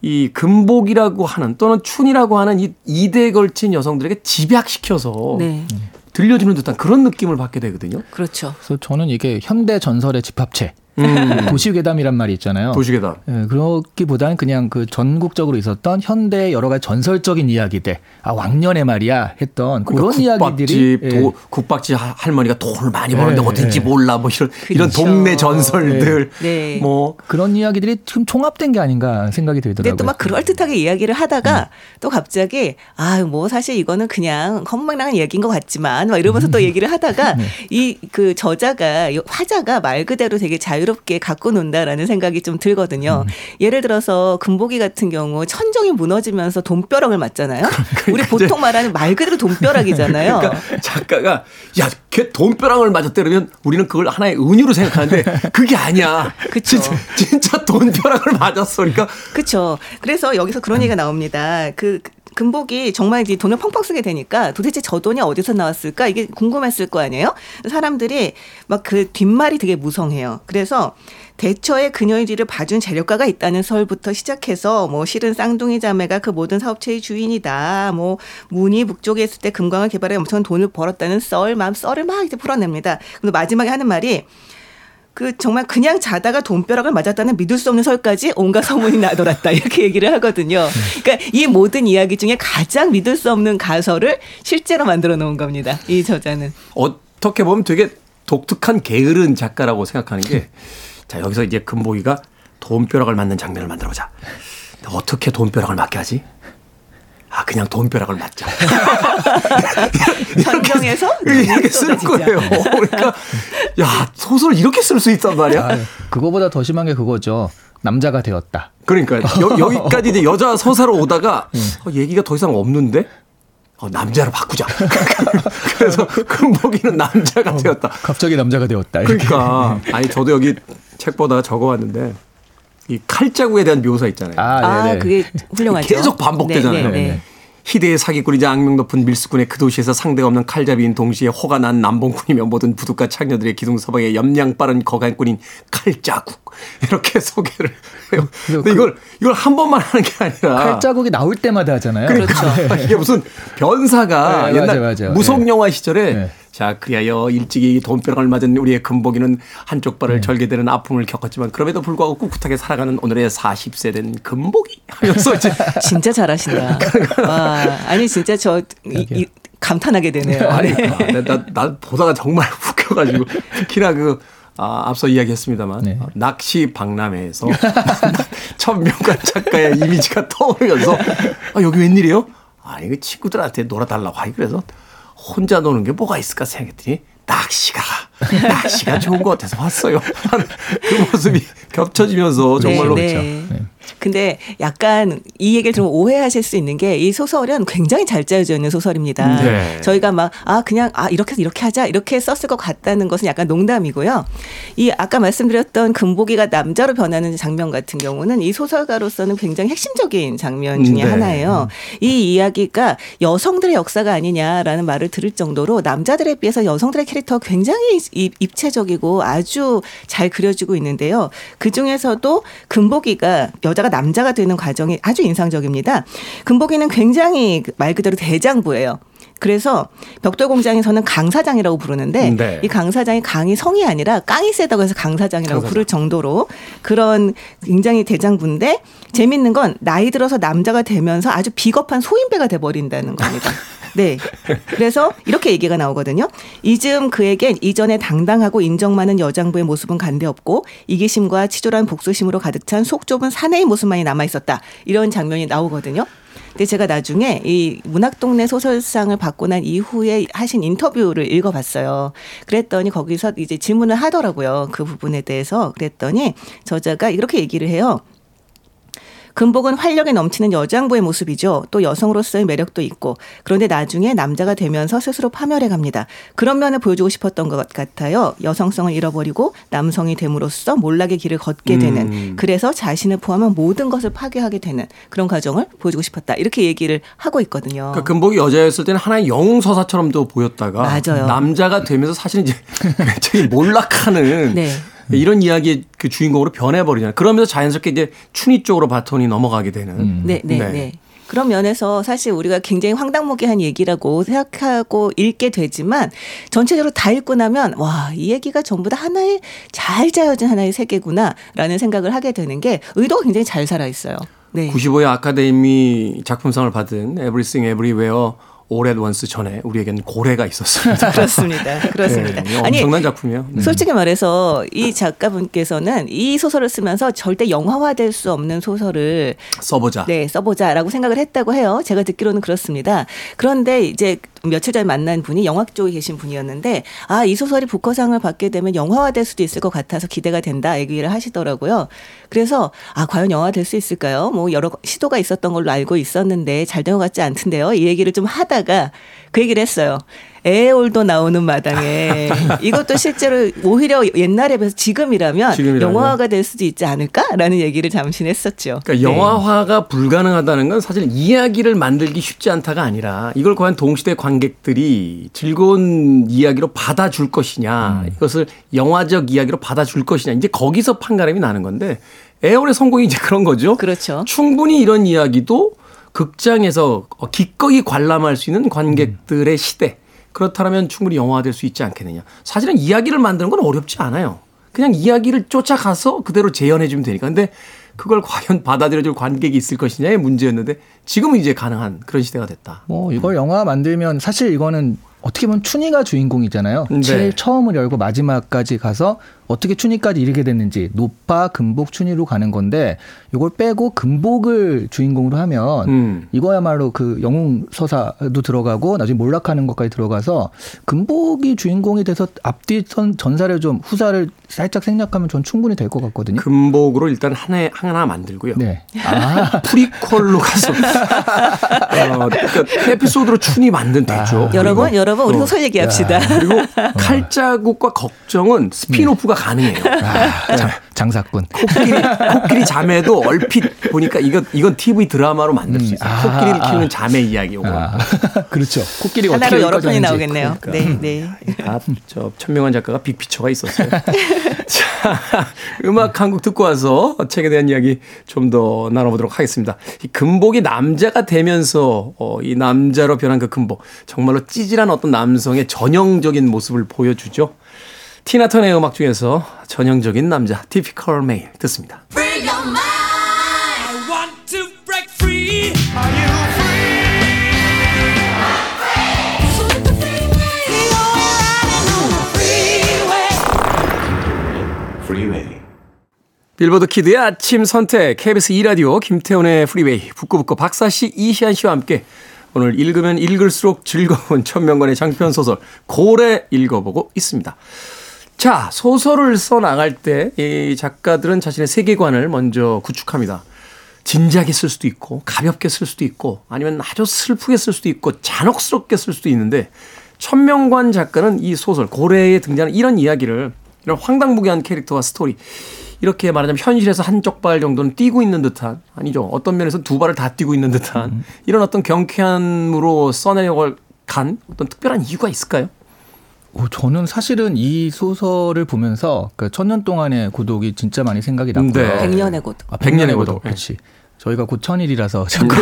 Speaker 1: 이 금복이라고 하는 또는 춘이라고 하는 이 이대에 걸친 여성들에게 집약시켜서 네. 들려주는 듯한 그런 느낌을 받게 되거든요.
Speaker 3: 그렇죠.
Speaker 4: 그래서 저는 이게 현대 전설의 집합체 음. 도시괴담이란 말이 있잖아요.
Speaker 1: 도시괴담.
Speaker 4: 예, 그렇기보다는 그냥 그 전국적으로 있었던 현대 여러 가지 전설적인 이야기들. 아 왕년에 말이야 했던 그러니까 그런 국밥집, 이야기들이
Speaker 1: 도, 예. 국밥집 할머니가 돈을 많이 버는데 예, 어딘지 예. 몰라 뭐 이런 그렇죠. 이런 동네 전설들. 네. 네. 뭐
Speaker 4: 그런 이야기들이 좀 총합된 게 아닌가 생각이 들더라고요.
Speaker 3: 근데 또막 그럴 듯하게 이야기를 하다가 음. 또 갑자기 아 뭐 사실 이거는 그냥 헛망랑한 이야기인 것 같지만 막 이러면서 또 얘기를 하다가 네. 이그 저자가 화자가 말 그대로 되게 자유 자유롭게 갖고 논다라는 생각이 좀 들거든요. 음. 예를 들어서 금보기 같은 경우 천정이 무너지면서 돈벼락을 맞잖아요. 그러니까 우리 보통 말하는 말 그대로 돈벼락이잖아요.
Speaker 1: 그러니까 작가가 야, 걔 돈벼락을 맞았대 그러면 우리는 그걸 하나의 은유로 생각하는데 그게 아니야. 그쵸. 진짜, 진짜 돈벼락을 맞았어. 그러니까
Speaker 3: 그렇죠. 그래서 여기서 그런 얘기가 나옵니다. 그 금복이 정말 이제 돈을 펑펑 쓰게 되니까 도대체 저 돈이 어디서 나왔을까 이게 궁금했을 거 아니에요? 사람들이 막 그 뒷말이 되게 무성해요. 그래서 대처에 그녀의 뒤를 봐준 재력가가 있다는 설부터 시작해서 뭐 실은 쌍둥이 자매가 그 모든 사업체의 주인이다. 뭐 문이 북쪽에 있을 때 금광을 개발해 엄청 돈을 벌었다는 썰, 마음 썰을 막 이제 풀어냅니다. 근데 마지막에 하는 말이 그 정말 그냥 자다가 돈벼락을 맞았다는 믿을 수 없는 설까지 온갖 소문이 나돌았다 이렇게 얘기를 하거든요. 그러니까 이 모든 이야기 중에 가장 믿을 수 없는 가설을 실제로 만들어 놓은 겁니다. 이 저자는
Speaker 1: 어떻게 보면 되게 독특한 게으른 작가라고 생각하는 게 자 여기서 이제 금보기가 돈벼락을 맞는 장면을 만들어보자. 어떻게 돈벼락을 맞게 하지? 아 그냥 돈벼락을 맞자.
Speaker 3: 현정에서
Speaker 1: 이렇게 쓸 거예요. 그러니까 야 소설을 이렇게 쓸 수 있단 말이야. 아,
Speaker 4: 그거보다 더 심한 게 그거죠. 남자가 되었다.
Speaker 1: 그러니까 여, 기까지 이제 여자 서사로 오다가 어, 얘기가 더 이상 없는데 어, 남자로 바꾸자. 그래서 금복이는 남자가 되었다.
Speaker 4: 갑자기 남자가 되었다.
Speaker 1: 이렇게. 그러니까 아니 저도 여기 책 보다가 적어왔는데 이 칼자국에 대한 묘사 있잖아요.
Speaker 3: 아, 아 그게 훌륭하죠.
Speaker 1: 계속 반복되잖아요. 네네. 네. 희대의 사기꾼이자 악명 높은 밀수꾼의 그 도시에서 상대가 없는 칼잡이인 동시에 호가 난 남봉꾼이며 모든 부두가 창녀들의 기둥서방에 염량 빠른 거간꾼인 칼자국 이렇게 소개를 해요. 근데 그, 이걸 이걸 한 번만 하는 게 아니라
Speaker 4: 칼자국이 나올 때마다 하잖아요.
Speaker 1: 그렇죠. 이게 무슨 변사가 네, 옛날 맞아, 맞아. 무속 영화 시절에 네. 자, 그리하여 일찍이 돈벼락을 맞은 우리의 금복이는 한쪽 발을 네. 절개되는 아픔을 겪었지만 그럼에도 불구하고 꿋꿋하게 살아가는 오늘의 40세 된 금복이 하면서
Speaker 3: 진짜 잘하신다. 와, 아니 진짜 저 이, 이, 감탄하게 되네요.
Speaker 1: 아니, 네. 아, 나, 나 보다가 정말 웃겨가지고 특히나 그 아, 앞서 이야기했습니다만 네. 낚시 박람회에서 천명관 작가의 이미지가 떠오르면서 아, 여기 웬일이에요? 아, 이거 친구들한테 놀아달라고 하기 그래서 혼자 노는 게 뭐가 있을까 생각했더니 낚시가 낚시가 좋은 것 같아서 왔어요. 그 모습이 겹쳐지면서 정말로
Speaker 3: 네, 네. 근데 약간 이 얘기를 좀 오해하실 수 있는 게 이 소설은 굉장히 잘 짜여져 있는 소설입니다. 네. 저희가 막 아 그냥 아 이렇게 이렇게 하자 이렇게 썼을 것 같다는 것은 약간 농담이고요. 이 아까 말씀드렸던 금보기가 남자로 변하는 장면 같은 경우는 이 소설가로서는 굉장히 핵심적인 장면 중에 네. 하나예요. 이 이야기가 여성들의 역사가 아니냐라는 말을 들을 정도로 남자들에 비해서 여성들의 캐릭터 굉장히 입체적이고 아주 잘 그려지고 있는데요. 그 중에서도 금보기가 여 자가 남자가 되는 과정이 아주 인상적입니다. 금복이는 굉장히 말 그대로 대장부예요. 그래서 벽돌 공장에서는 강사장이라고 부르는데 네. 이 강사장이 강이 성이 아니라 깡이 세다고 해서 강사장이라고 강사장. 부를 정도로 그런 굉장히 대장부인데 재밌는 건 나이 들어서 남자가 되면서 아주 비겁한 소인배가 돼 버린다는 겁니다. 네. 그래서 이렇게 얘기가 나오거든요. 이즈음 그에겐 이전에 당당하고 인정 많은 여장부의 모습은 간데 없고 이기심과 치졸한 복수심으로 가득 찬 속 좁은 사내의 모습만이 남아 있었다. 이런 장면이 나오거든요. 근데 제가 나중에 이 문학동네 소설상을 받고 난 이후에 하신 인터뷰를 읽어봤어요. 그랬더니 거기서 이제 질문을 하더라고요. 그 부분에 대해서 그랬더니 저자가 이렇게 얘기를 해요. 금복은 활력이 넘치는 여장부의 모습이죠. 또 여성으로서의 매력도 있고 그런데 나중에 남자가 되면서 스스로 파멸해 갑니다. 그런 면을 보여주고 싶었던 것 같아요. 여성성을 잃어버리고 남성이 됨으로써 몰락의 길을 걷게 되는 음. 그래서 자신을 포함한 모든 것을 파괴하게 되는 그런 과정을 보여주고 싶었다. 이렇게 얘기를 하고 있거든요.
Speaker 1: 그러니까 금복이 여자였을 때는 하나의 영웅 서사처럼도 보였다가 맞아요. 남자가 되면서 사실 이제 굉장히 몰락하는 네. 네, 이런 이야기의 그 주인공으로 변해버리잖아요. 그러면서 자연스럽게 이제 춘희 쪽으로 바톤이 넘어가게 되는. 음.
Speaker 3: 네, 네, 네, 네. 그런 면에서 사실 우리가 굉장히 황당무계한 얘기라고 생각하고 읽게 되지만 전체적으로 다 읽고 나면 와, 이 얘기가 전부 다 하나의 잘 짜여진 하나의 세계구나라는 생각을 하게 되는 게 의도가 굉장히 잘 살아 있어요.
Speaker 1: 네. 95회 아카데미 작품상을 받은 Everything Everywhere 오랫 원스 전에 우리에겐 고래가 있었습니다.
Speaker 3: 그렇습니다. 그렇습니다.
Speaker 1: 네, 엄청난 아니, 작품이요.
Speaker 3: 네. 솔직히 말해서 이 작가분께서는 이 소설을 쓰면서 절대 영화화될 수 없는 소설을
Speaker 1: 써보자.
Speaker 3: 네, 써보자라고 생각을 했다고 해요. 제가 듣기로는 그렇습니다. 그런데 이제 며칠 전에 만난 분이 영화 쪽에 계신 분이었는데 아, 이 소설이 부커상을 받게 되면 영화화될 수도 있을 것 같아서 기대가 된다 얘기를 하시더라고요. 그래서 아, 과연 영화 될 수 있을까요? 뭐 여러 시도가 있었던 걸로 알고 있었는데 잘 된 것 같지 않던데요. 이 얘기를 좀 하다가 그 얘기를 했어요. 에올도 나오는 마당에 이것도 실제로 오히려 옛날에 비해서 지금이라면, 지금이라면, 영화화가 될 수도 있지 않을까라는 얘기를 잠시 했었죠.
Speaker 1: 그러니까 네. 영화화가 불가능하다는 건 사실 이야기를 만들기 쉽지 않다가 아니라 이걸 과연 동시대 관객들이 즐거운 이야기로 받아줄 것이냐 음. 이것을 영화적 이야기로 받아줄 것이냐 이제 거기서 판가름이 나는 건데 에올의 성공이 이제 그런 거죠.
Speaker 3: 그렇죠.
Speaker 1: 충분히 이런 이야기도 극장에서 기꺼이 관람할 수 있는 관객들의 음. 시대 그렇다면 충분히 영화화될 수 있지 않겠느냐. 사실은 이야기를 만드는 건 어렵지 않아요. 그냥 이야기를 쫓아가서 그대로 재현해 주면 되니까. 근데 그걸 과연 받아들여줄 관객이 있을 것이냐의 문제였는데 지금은 이제 가능한 그런 시대가 됐다.
Speaker 4: 뭐 이걸 영화 만들면 사실 이거는 어떻게 보면 춘희가 주인공이잖아요.
Speaker 1: 네.
Speaker 4: 제일 처음을 열고 마지막까지 가서 어떻게 춘희까지 이르게 됐는지 노파, 금복, 춘희로 가는 건데 이걸 빼고 금복을 주인공으로 하면
Speaker 1: 음.
Speaker 4: 이거야말로 그 영웅 서사도 들어가고 나중에 몰락하는 것까지 들어가서 금복이 주인공이 돼서 앞뒤 선 전사를 좀 후사를 살짝 생략하면 전 충분히 될 것 같거든요.
Speaker 1: 금복으로 일단 하나 하나 만들고요.
Speaker 4: 네. 아,
Speaker 1: 프리퀄로 가서 어, 그러니까 에피소드로 춘이 만든 되죠.
Speaker 3: 여러분,
Speaker 1: 그리고,
Speaker 3: 여러분, 우리
Speaker 1: 어,
Speaker 3: 소설 얘기합시다.
Speaker 1: 그리고 칼자국과 걱정은 spin-off가 가능해요.
Speaker 4: 아, 장, 장사꾼.
Speaker 1: 코끼리 코끼리 자매도 얼핏 보니까 이건 이건 TV 드라마로 만들 수 있어요.
Speaker 4: 아,
Speaker 1: 코끼리를
Speaker 4: 아,
Speaker 1: 키우는 자매 이야기 요거.
Speaker 4: 아, 그렇죠. 코끼리가
Speaker 3: 하나로
Speaker 4: 어떻게
Speaker 3: 여러 편이 나오겠네요.
Speaker 1: 그러니까.
Speaker 3: 네, 네.
Speaker 1: 다 저 천명관 작가가 빅피처가 있었어요. 자, 음악 한 곡 듣고 와서 책에 대한 이야기 좀 더 나눠보도록 하겠습니다. 이 금복이 남자가 되면서 어, 이 남자로 변한 그 금복 정말로 찌질한 어떤 남성의 전형적인 모습을 보여주죠. 티나 터너의 음악 중에서 전형적인 남자, Typical Male 듣습니다. 빌보드 키드의 아침 선택 KBS 2라디오 김태훈의 프리웨이 북끄북끄 박사씨 이시한 씨와 함께 오늘 읽으면 읽을수록 즐거운 천명관의 장편 소설 고래 읽어보고 있습니다. 자 소설을 써 나갈 때 이 작가들은 자신의 세계관을 먼저 구축합니다. 진지하게 쓸 수도 있고 가볍게 쓸 수도 있고 아니면 아주 슬프게 쓸 수도 있고 잔혹스럽게 쓸 수도 있는데 천명관 작가는 이 소설 고래에 등장하는 이런 이야기를 이런 황당무계한 캐릭터와 스토리 이렇게 말하자면 현실에서 한쪽 발 정도는 뛰고 있는 듯한 아니죠 어떤 면에서 두 발을 다 뛰고 있는 듯한 이런 어떤 경쾌함으로 써내려고 간 어떤 특별한 이유가 있을까요?
Speaker 4: 어, 저는 사실은 이 소설을 보면서 그 천년 동안의 고독이 진짜 많이 생각이 났고요.
Speaker 1: 네.
Speaker 3: 백년의 고독.
Speaker 4: 아,
Speaker 1: 백년의 고독.
Speaker 4: 그렇지. 저희가 곧 천일이라서 자꾸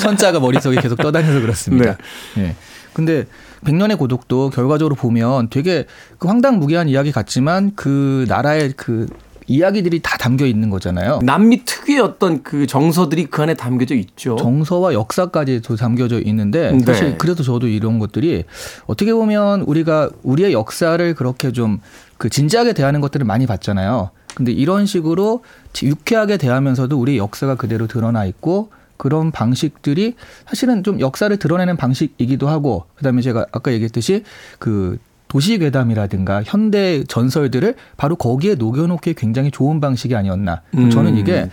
Speaker 4: 천자가 머릿속에 계속 떠다녀서 그렇습니다. 네. 근데 백년의 고독도 결과적으로 보면 되게 그 황당무계한 이야기 같지만 그 나라의 그 이야기들이 다 담겨 있는 거잖아요.
Speaker 1: 남미 특유의 어떤 그 정서들이 그 안에 담겨져 있죠.
Speaker 4: 정서와 역사까지도 담겨져 있는데
Speaker 1: 네.
Speaker 4: 사실 그래서 저도 이런 것들이 어떻게 보면 우리가 우리의 역사를 그렇게 좀 그 진지하게 대하는 것들을 많이 봤잖아요. 근데 이런 식으로 유쾌하게 대하면서도 우리의 역사가 그대로 드러나 있고 그런 방식들이 사실은 좀 역사를 드러내는 방식이기도 하고 그다음에 제가 아까 얘기했듯이 그 도시괴담이라든가 현대 전설들을 바로 거기에 녹여놓기 굉장히 좋은 방식이 아니었나.
Speaker 1: 음.
Speaker 4: 저는 이게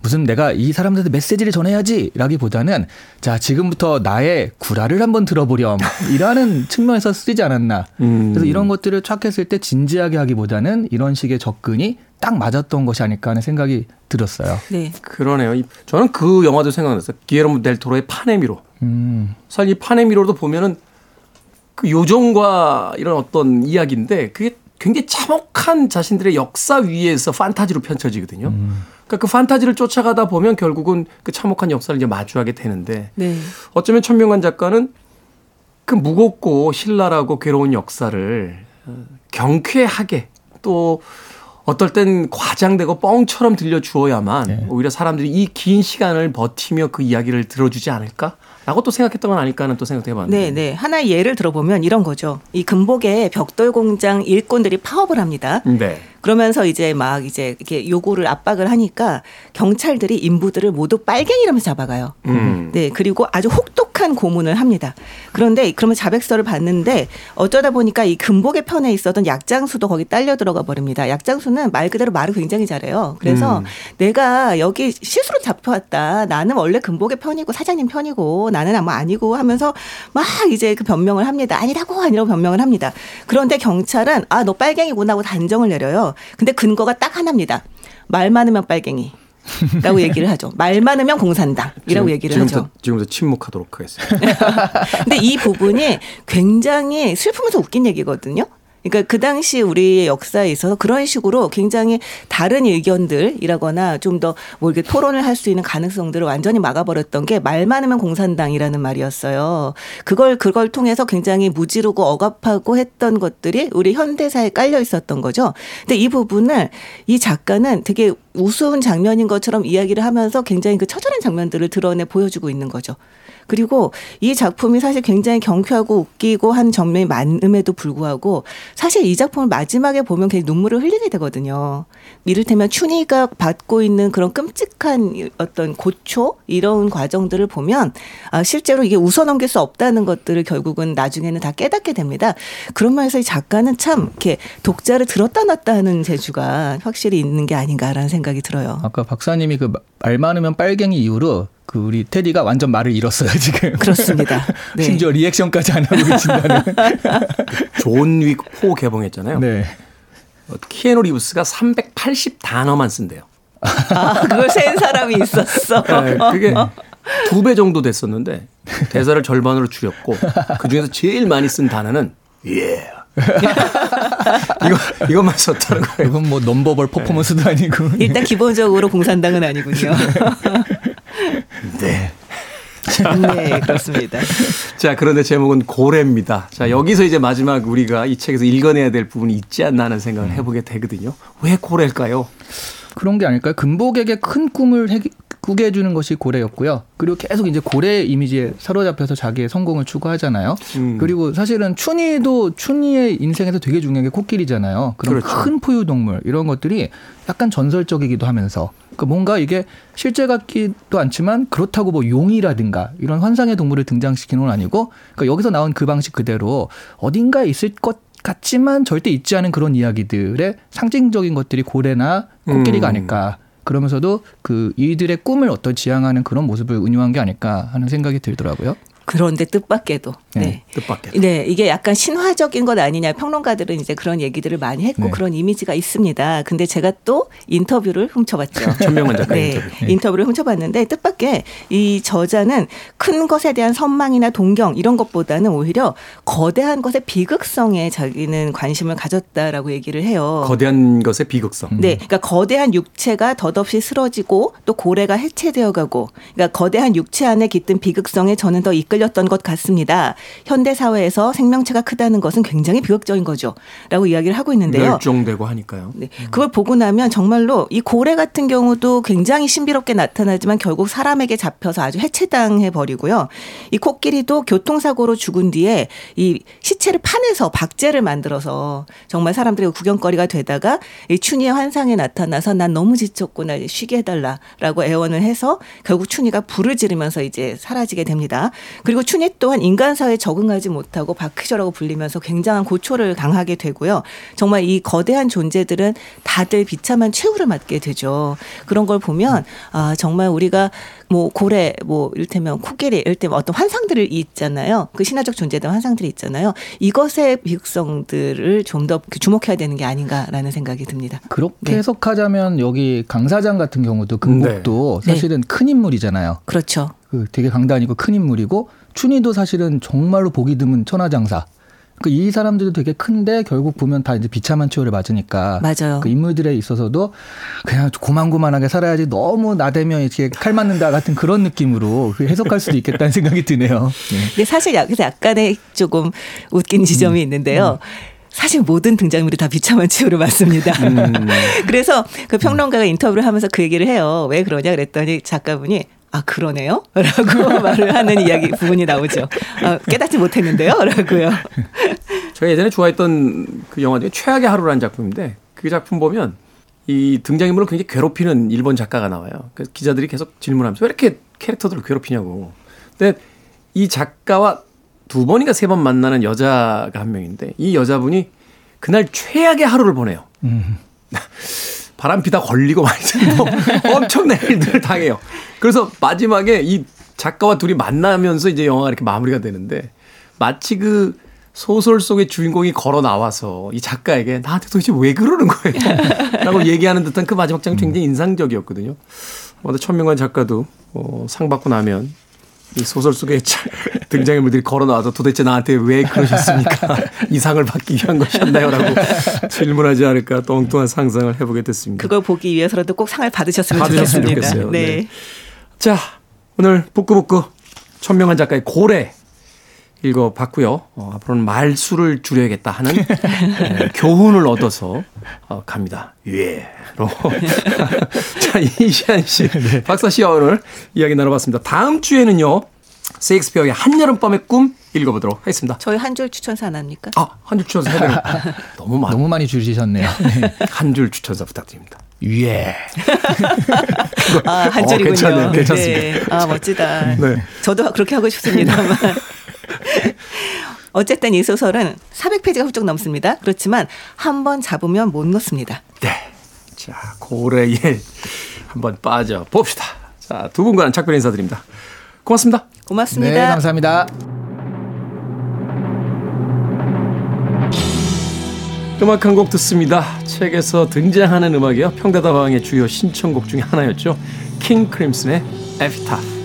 Speaker 4: 무슨 내가 이 사람들한테 메시지를 전해야지 라기보다는 자, 지금부터 나의 구라를 한번 들어보렴. 이라는 측면에서 쓰지 않았나.
Speaker 1: 음.
Speaker 4: 그래서 이런 것들을 착했을 때 진지하게 하기보다는 이런 식의 접근이 딱 맞았던 것이 아닐까 하는 생각이 들었어요.
Speaker 3: 네.
Speaker 1: 그러네요. 이- 저는 그 영화도 생각났어요. 기에르모 델 토로의 파네미로.
Speaker 4: 음.
Speaker 1: 사실 이 파네미로도 보면은 그 요정과 이런 어떤 이야기인데 그게 굉장히 참혹한 자신들의 역사 위에서 판타지로 펼쳐지거든요. 그러니까 그 판타지를 쫓아가다 보면 결국은 그 참혹한 역사를 이제 마주하게 되는데
Speaker 3: 네.
Speaker 1: 어쩌면 천명관 작가는 그 무겁고 신랄하고 괴로운 역사를 어, 경쾌하게 또 어떨 땐 과장되고 뻥처럼 들려주어야만
Speaker 4: 네.
Speaker 1: 오히려 사람들이 이 긴 시간을 버티며 그 이야기를 들어주지 않을까 라고 또 생각했던 건 아닐까 하는 또 생각도 해봤는데.
Speaker 3: 네, 네. 하나의 예를 들어보면 이런 거죠. 이 금복에 벽돌 공장 일꾼들이 파업을 합니다.
Speaker 1: 네.
Speaker 3: 그러면서 이제 막 이제 이렇게 요구를 압박을 하니까 경찰들이 인부들을 모두 빨갱이라면서 잡아가요.
Speaker 1: 음.
Speaker 3: 네, 그리고 아주 혹독한 고문을 합니다. 그런데 그러면 자백서를 받는데 어쩌다 보니까 이 금복의 편에 있었던 약장수도 거기 딸려 들어가 버립니다. 약장수는 말 그대로 말을 굉장히 잘해요. 그래서
Speaker 1: 음.
Speaker 3: 내가 여기 실수로 잡혀왔다. 나는 원래 금복의 편이고 사장님 편이고 나는 아마 아니고 하면서 막 이제 그 변명을 합니다. 아니라고 아니라고 변명을 합니다. 그런데 경찰은 아 너 빨갱이구나 하고 단정을 내려요. 근데 근거가 딱 하나입니다. 말 많으면 빨갱이. 라고 얘기를 하죠. 말 많으면 공산당이라고
Speaker 1: 지금-
Speaker 3: 얘기를
Speaker 1: 지금부터,
Speaker 3: 하죠.
Speaker 1: 지금부터 침묵하도록 하겠습니다.
Speaker 3: 근데 이 부분이 굉장히 슬프면서 웃긴 얘기거든요. 그러니까 그 당시 우리의 역사에 있어서 그런 식으로 굉장히 다른 의견들이라거나 좀 더 뭐 이렇게 토론을 할 수 있는 가능성들을 완전히 막아버렸던 게 말 많으면 공산당이라는 말이었어요. 그걸 그걸 통해서 굉장히 무지르고 억압하고 했던 것들이 우리 현대사에 깔려 있었던 거죠. 근데 이 부분을 이 작가는 되게 우스운 장면인 것처럼 이야기를 하면서 굉장히 그 처절한 장면들을 드러내 보여주고 있는 거죠. 그리고 이 작품이 사실 굉장히 경쾌하고 웃기고 한 점이 많음에도 불구하고 사실 이 작품을 마지막에 보면 굉장히 눈물을 흘리게 되거든요. 이를테면 춘희가 받고 있는 그런 끔찍한 어떤 고초 이런 과정들을 보면 아, 실제로 이게 웃어넘길 수 없다는 것들을 결국은 나중에는 다 깨닫게 됩니다. 그런 면에서 이 작가는 참 이렇게 독자를 들었다 놨다 하는 재주가 확실히 있는 게 아닌가라는 생각이 들어요.
Speaker 4: 아까 박사님이 그 말 많으면 빨갱이 이후로 그 우리 테디가 완전 말을 잃었어요 지금.
Speaker 3: 그렇습니다. 네.
Speaker 4: 심지어 리액션까지 안 하고 계신다는.
Speaker 1: 존 윅 4 개봉했잖아요.
Speaker 4: 네.
Speaker 1: 어, 키아누 리브스가 380 단어만 쓴대요.
Speaker 3: 아, 그걸 센 사람이 있었어.
Speaker 1: 네, 그게 두 배 정도 됐었는데 대사를 절반으로 줄였고 그 중에서 제일 많이 쓴 단어는 예. 이거 이것만 썼다는 거예요.
Speaker 4: 이건 뭐 넘버벌 퍼포먼스도 아니고.
Speaker 3: 일단 기본적으로 공산당은 아니군요.
Speaker 1: 네.
Speaker 3: 네, 그렇습니다.
Speaker 1: 자, 그런데 제목은 고래입니다. 자, 여기서 이제 마지막 우리가 이 책에서 읽어내야 될 부분이 있지 않나 하는 생각을 해보게 되거든요. 왜 고래일까요?
Speaker 4: 그런 게 아닐까요? 금복에게 큰 꿈을 해, 꾸게 해주는 것이 고래였고요. 그리고 계속 이제 고래 이미지에 사로잡혀서 자기의 성공을 추구하잖아요.
Speaker 1: 음.
Speaker 4: 그리고 사실은 춘희도 춘희의 인생에서 되게 중요한 게 코끼리잖아요. 그런
Speaker 1: 그렇죠.
Speaker 4: 큰 포유동물 이런 것들이 약간 전설적이기도 하면서 그 뭔가 이게 실제 같기도 않지만 그렇다고 뭐 용이라든가 이런 환상의 동물을 등장시키는 건 아니고 그러니까 여기서 나온 그 방식 그대로 어딘가에 있을 것 같지만 절대 있지 않은 그런 이야기들의 상징적인 것들이 고래나 코끼리가
Speaker 1: 음.
Speaker 4: 아닐까. 그러면서도 그 이들의 꿈을 어떤 지향하는 그런 모습을 은유한 게 아닐까 하는 생각이 들더라고요.
Speaker 3: 그런데 뜻밖에도. 네.
Speaker 4: 네.
Speaker 1: 뜻밖의.
Speaker 3: 네, 이게 약간 신화적인 것 아니냐. 평론가들은 이제 그런 얘기들을 많이 했고
Speaker 4: 네.
Speaker 3: 그런 이미지가 있습니다. 근데 제가 또 인터뷰를 훔쳐봤죠.
Speaker 1: 천명만 작가
Speaker 3: 네,
Speaker 1: 인터뷰.
Speaker 3: 인터뷰를 훔쳐봤는데 뜻밖의 이 저자는 큰 것에 대한 선망이나 동경 이런 것보다는 오히려 거대한 것의 비극성에 자기는 관심을 가졌다라고 얘기를 해요.
Speaker 1: 거대한 것의 비극성.
Speaker 3: 네, 그러니까 거대한 육체가 덧없이 쓰러지고 또 고래가 해체되어 가고, 그러니까 거대한 육체 안에 깃든 비극성에 저는 더 이끌 렸던 것 같습니다. 현대 사회에서 생명체가 크다는 것은 굉장히 비극적인 거죠.라고 이야기를 하고 있는데요.
Speaker 1: 멸종되고 하니까요.
Speaker 3: 네, 그걸 보고 나면 정말로 이 고래 같은 경우도 굉장히 신비롭게 나타나지만 결국 사람에게 잡혀서 아주 해체당해 버리고요. 이 코끼리도 교통사고로 죽은 뒤에 이 시체를 파내서 박제를 만들어서 정말 사람들의 구경거리가 되다가 이 춘희의 환상에 나타나서 난 너무 지쳤구나 쉬게 해달라라고 애원을 해서 결국 춘희가 불을 지르면서 이제 사라지게 됩니다. 그리고 춘희 또한 인간 사회에 적응하지 못하고 바퀴저라고 불리면서 굉장한 고초를 당하게 되고요. 정말 이 거대한 존재들은 다들 비참한 최후를 맞게 되죠. 그런 걸 보면 아 정말 우리가 뭐 고래 뭐 이를테면 코끼리 이를테면 어떤 환상들이 있잖아요. 그 신화적 존재들 환상들이 있잖아요. 이것의 비극성들을 좀 더 주목해야 되는 게 아닌가라는 생각이 듭니다.
Speaker 4: 그렇게
Speaker 3: 네.
Speaker 4: 해석하자면 여기 강사장 같은 경우도 금복도
Speaker 3: 네.
Speaker 4: 사실은 큰 인물이잖아요.
Speaker 3: 그렇죠.
Speaker 4: 그 되게 강단이고 큰 인물이고 춘희도 사실은 정말로 보기 드문 천하장사. 그 이 사람들도 되게 큰데 결국 보면 다 이제 비참한 최후를 맞으니까
Speaker 3: 맞아요.
Speaker 4: 그 인물들에 있어서도 그냥 고만고만하게 살아야지 너무 나대면 이렇게 칼 맞는다 같은 그런 느낌으로 그 해석할 수도 있겠다는 생각이 드네요. 네.
Speaker 3: 근데 사실 여기서 약간의 조금 웃긴 지점이 있는데요. 사실 모든 등장인물이 다 비참한 최후를 맞습니다. 그래서 그 평론가가 인터뷰를 하면서 그 얘기를 해요. 왜 그러냐 그랬더니 작가분이 아 그러네요? 라고 말을 하는 이야기 부분이 나오죠. 아, 깨닫지 못했는데요? 라고요.
Speaker 1: 제가 예전에 좋아했던 그 영화 중에 최악의 하루라는 작품인데 그 작품 보면 이 등장인물을 굉장히 괴롭히는 일본 작가가 나와요. 그래서 기자들이 계속 질문하면서 왜 이렇게 캐릭터들을 괴롭히냐고. 근데 이 작가와 두 번인가 세 번 만나는 여자가 한 명인데 이 여자분이 그날 최악의 하루를 보내요. 바람 피다 걸리고 말이죠. 뭐 엄청난 일들을 당해요. 그래서 마지막에 이 작가와 둘이 만나면서 이제 영화가 이렇게 마무리가 되는데 마치 그 소설 속의 주인공이 걸어 나와서 이 작가에게 나한테 도대체 왜 그러는 거예요? 라고 얘기하는 듯한 그 마지막 장이 굉장히 인상적이었거든요. 아마 천명관 작가도 어, 상 받고 나면 이 소설 속에 등장인물들이 걸어 나와서 도대체 나한테 왜 그러셨습니까? 이 상을 받기 위한 것이었나요? 라고 질문하지 않을까 또 엉뚱한 상상을 해보게 됐습니다.
Speaker 3: 그걸 보기 위해서라도 꼭 상을 받으셨으면,
Speaker 1: 받으셨으면
Speaker 3: 좋겠습니다.
Speaker 1: 좋겠어요.
Speaker 3: 네.
Speaker 1: 네. 자, 오늘 북구북구 천명한 작가의 고래 읽어봤고요. 어, 앞으로는 말수를 줄여야겠다 하는 네, 교훈을 얻어서 어, 갑니다. 예로. 자, 이시안 씨,
Speaker 4: 네.
Speaker 1: 박사 씨와 오늘 이야기 나눠봤습니다. 다음 주에는요. 세익스피어의 한여름밤의 꿈 읽어보도록 하겠습니다.
Speaker 3: 저희 한 줄 추천사 안 합니까?
Speaker 1: 아, 한 줄 추천사 해야 되는 너무 많
Speaker 4: 너무 많이 주시셨네요. 네.
Speaker 1: 한줄 추천사 부탁드립니다. 예.
Speaker 3: 아, 한
Speaker 1: 어,
Speaker 3: 줄이군요.
Speaker 1: 괜찮네요. 괜찮습니다.
Speaker 3: 네. 아, 멋지다.
Speaker 1: 네.
Speaker 3: 저도 그렇게 하고 싶습니다만. 어쨌든 이 소설은 400페이지가 훌쩍 넘습니다. 그렇지만 한 번 잡으면 못 놓습니다.
Speaker 1: 네. 자, 고래에 한번 빠져 봅시다. 자, 두 분과는 작별 인사드립니다. 고맙습니다.
Speaker 3: 고맙습니다.
Speaker 4: 네, 감사합니다.
Speaker 1: 음악 한 곡 듣습니다. 책에서 등장하는 음악이요. 평대다방의 주요 신청곡 중에 하나였죠. 킹 크림슨의 에피타.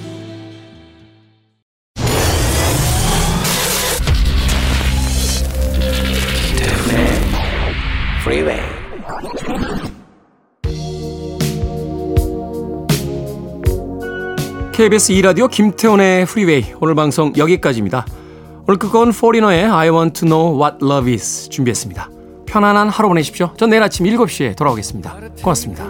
Speaker 1: KBS 2라디오 김태훈의 프리웨이 오늘 방송 여기까지입니다. 오늘 끝곡은 포리너의 I want to know what love is 준비했습니다. 편안한 하루 보내십시오. 전 내일 아침 7시에 돌아오겠습니다. 고맙습니다.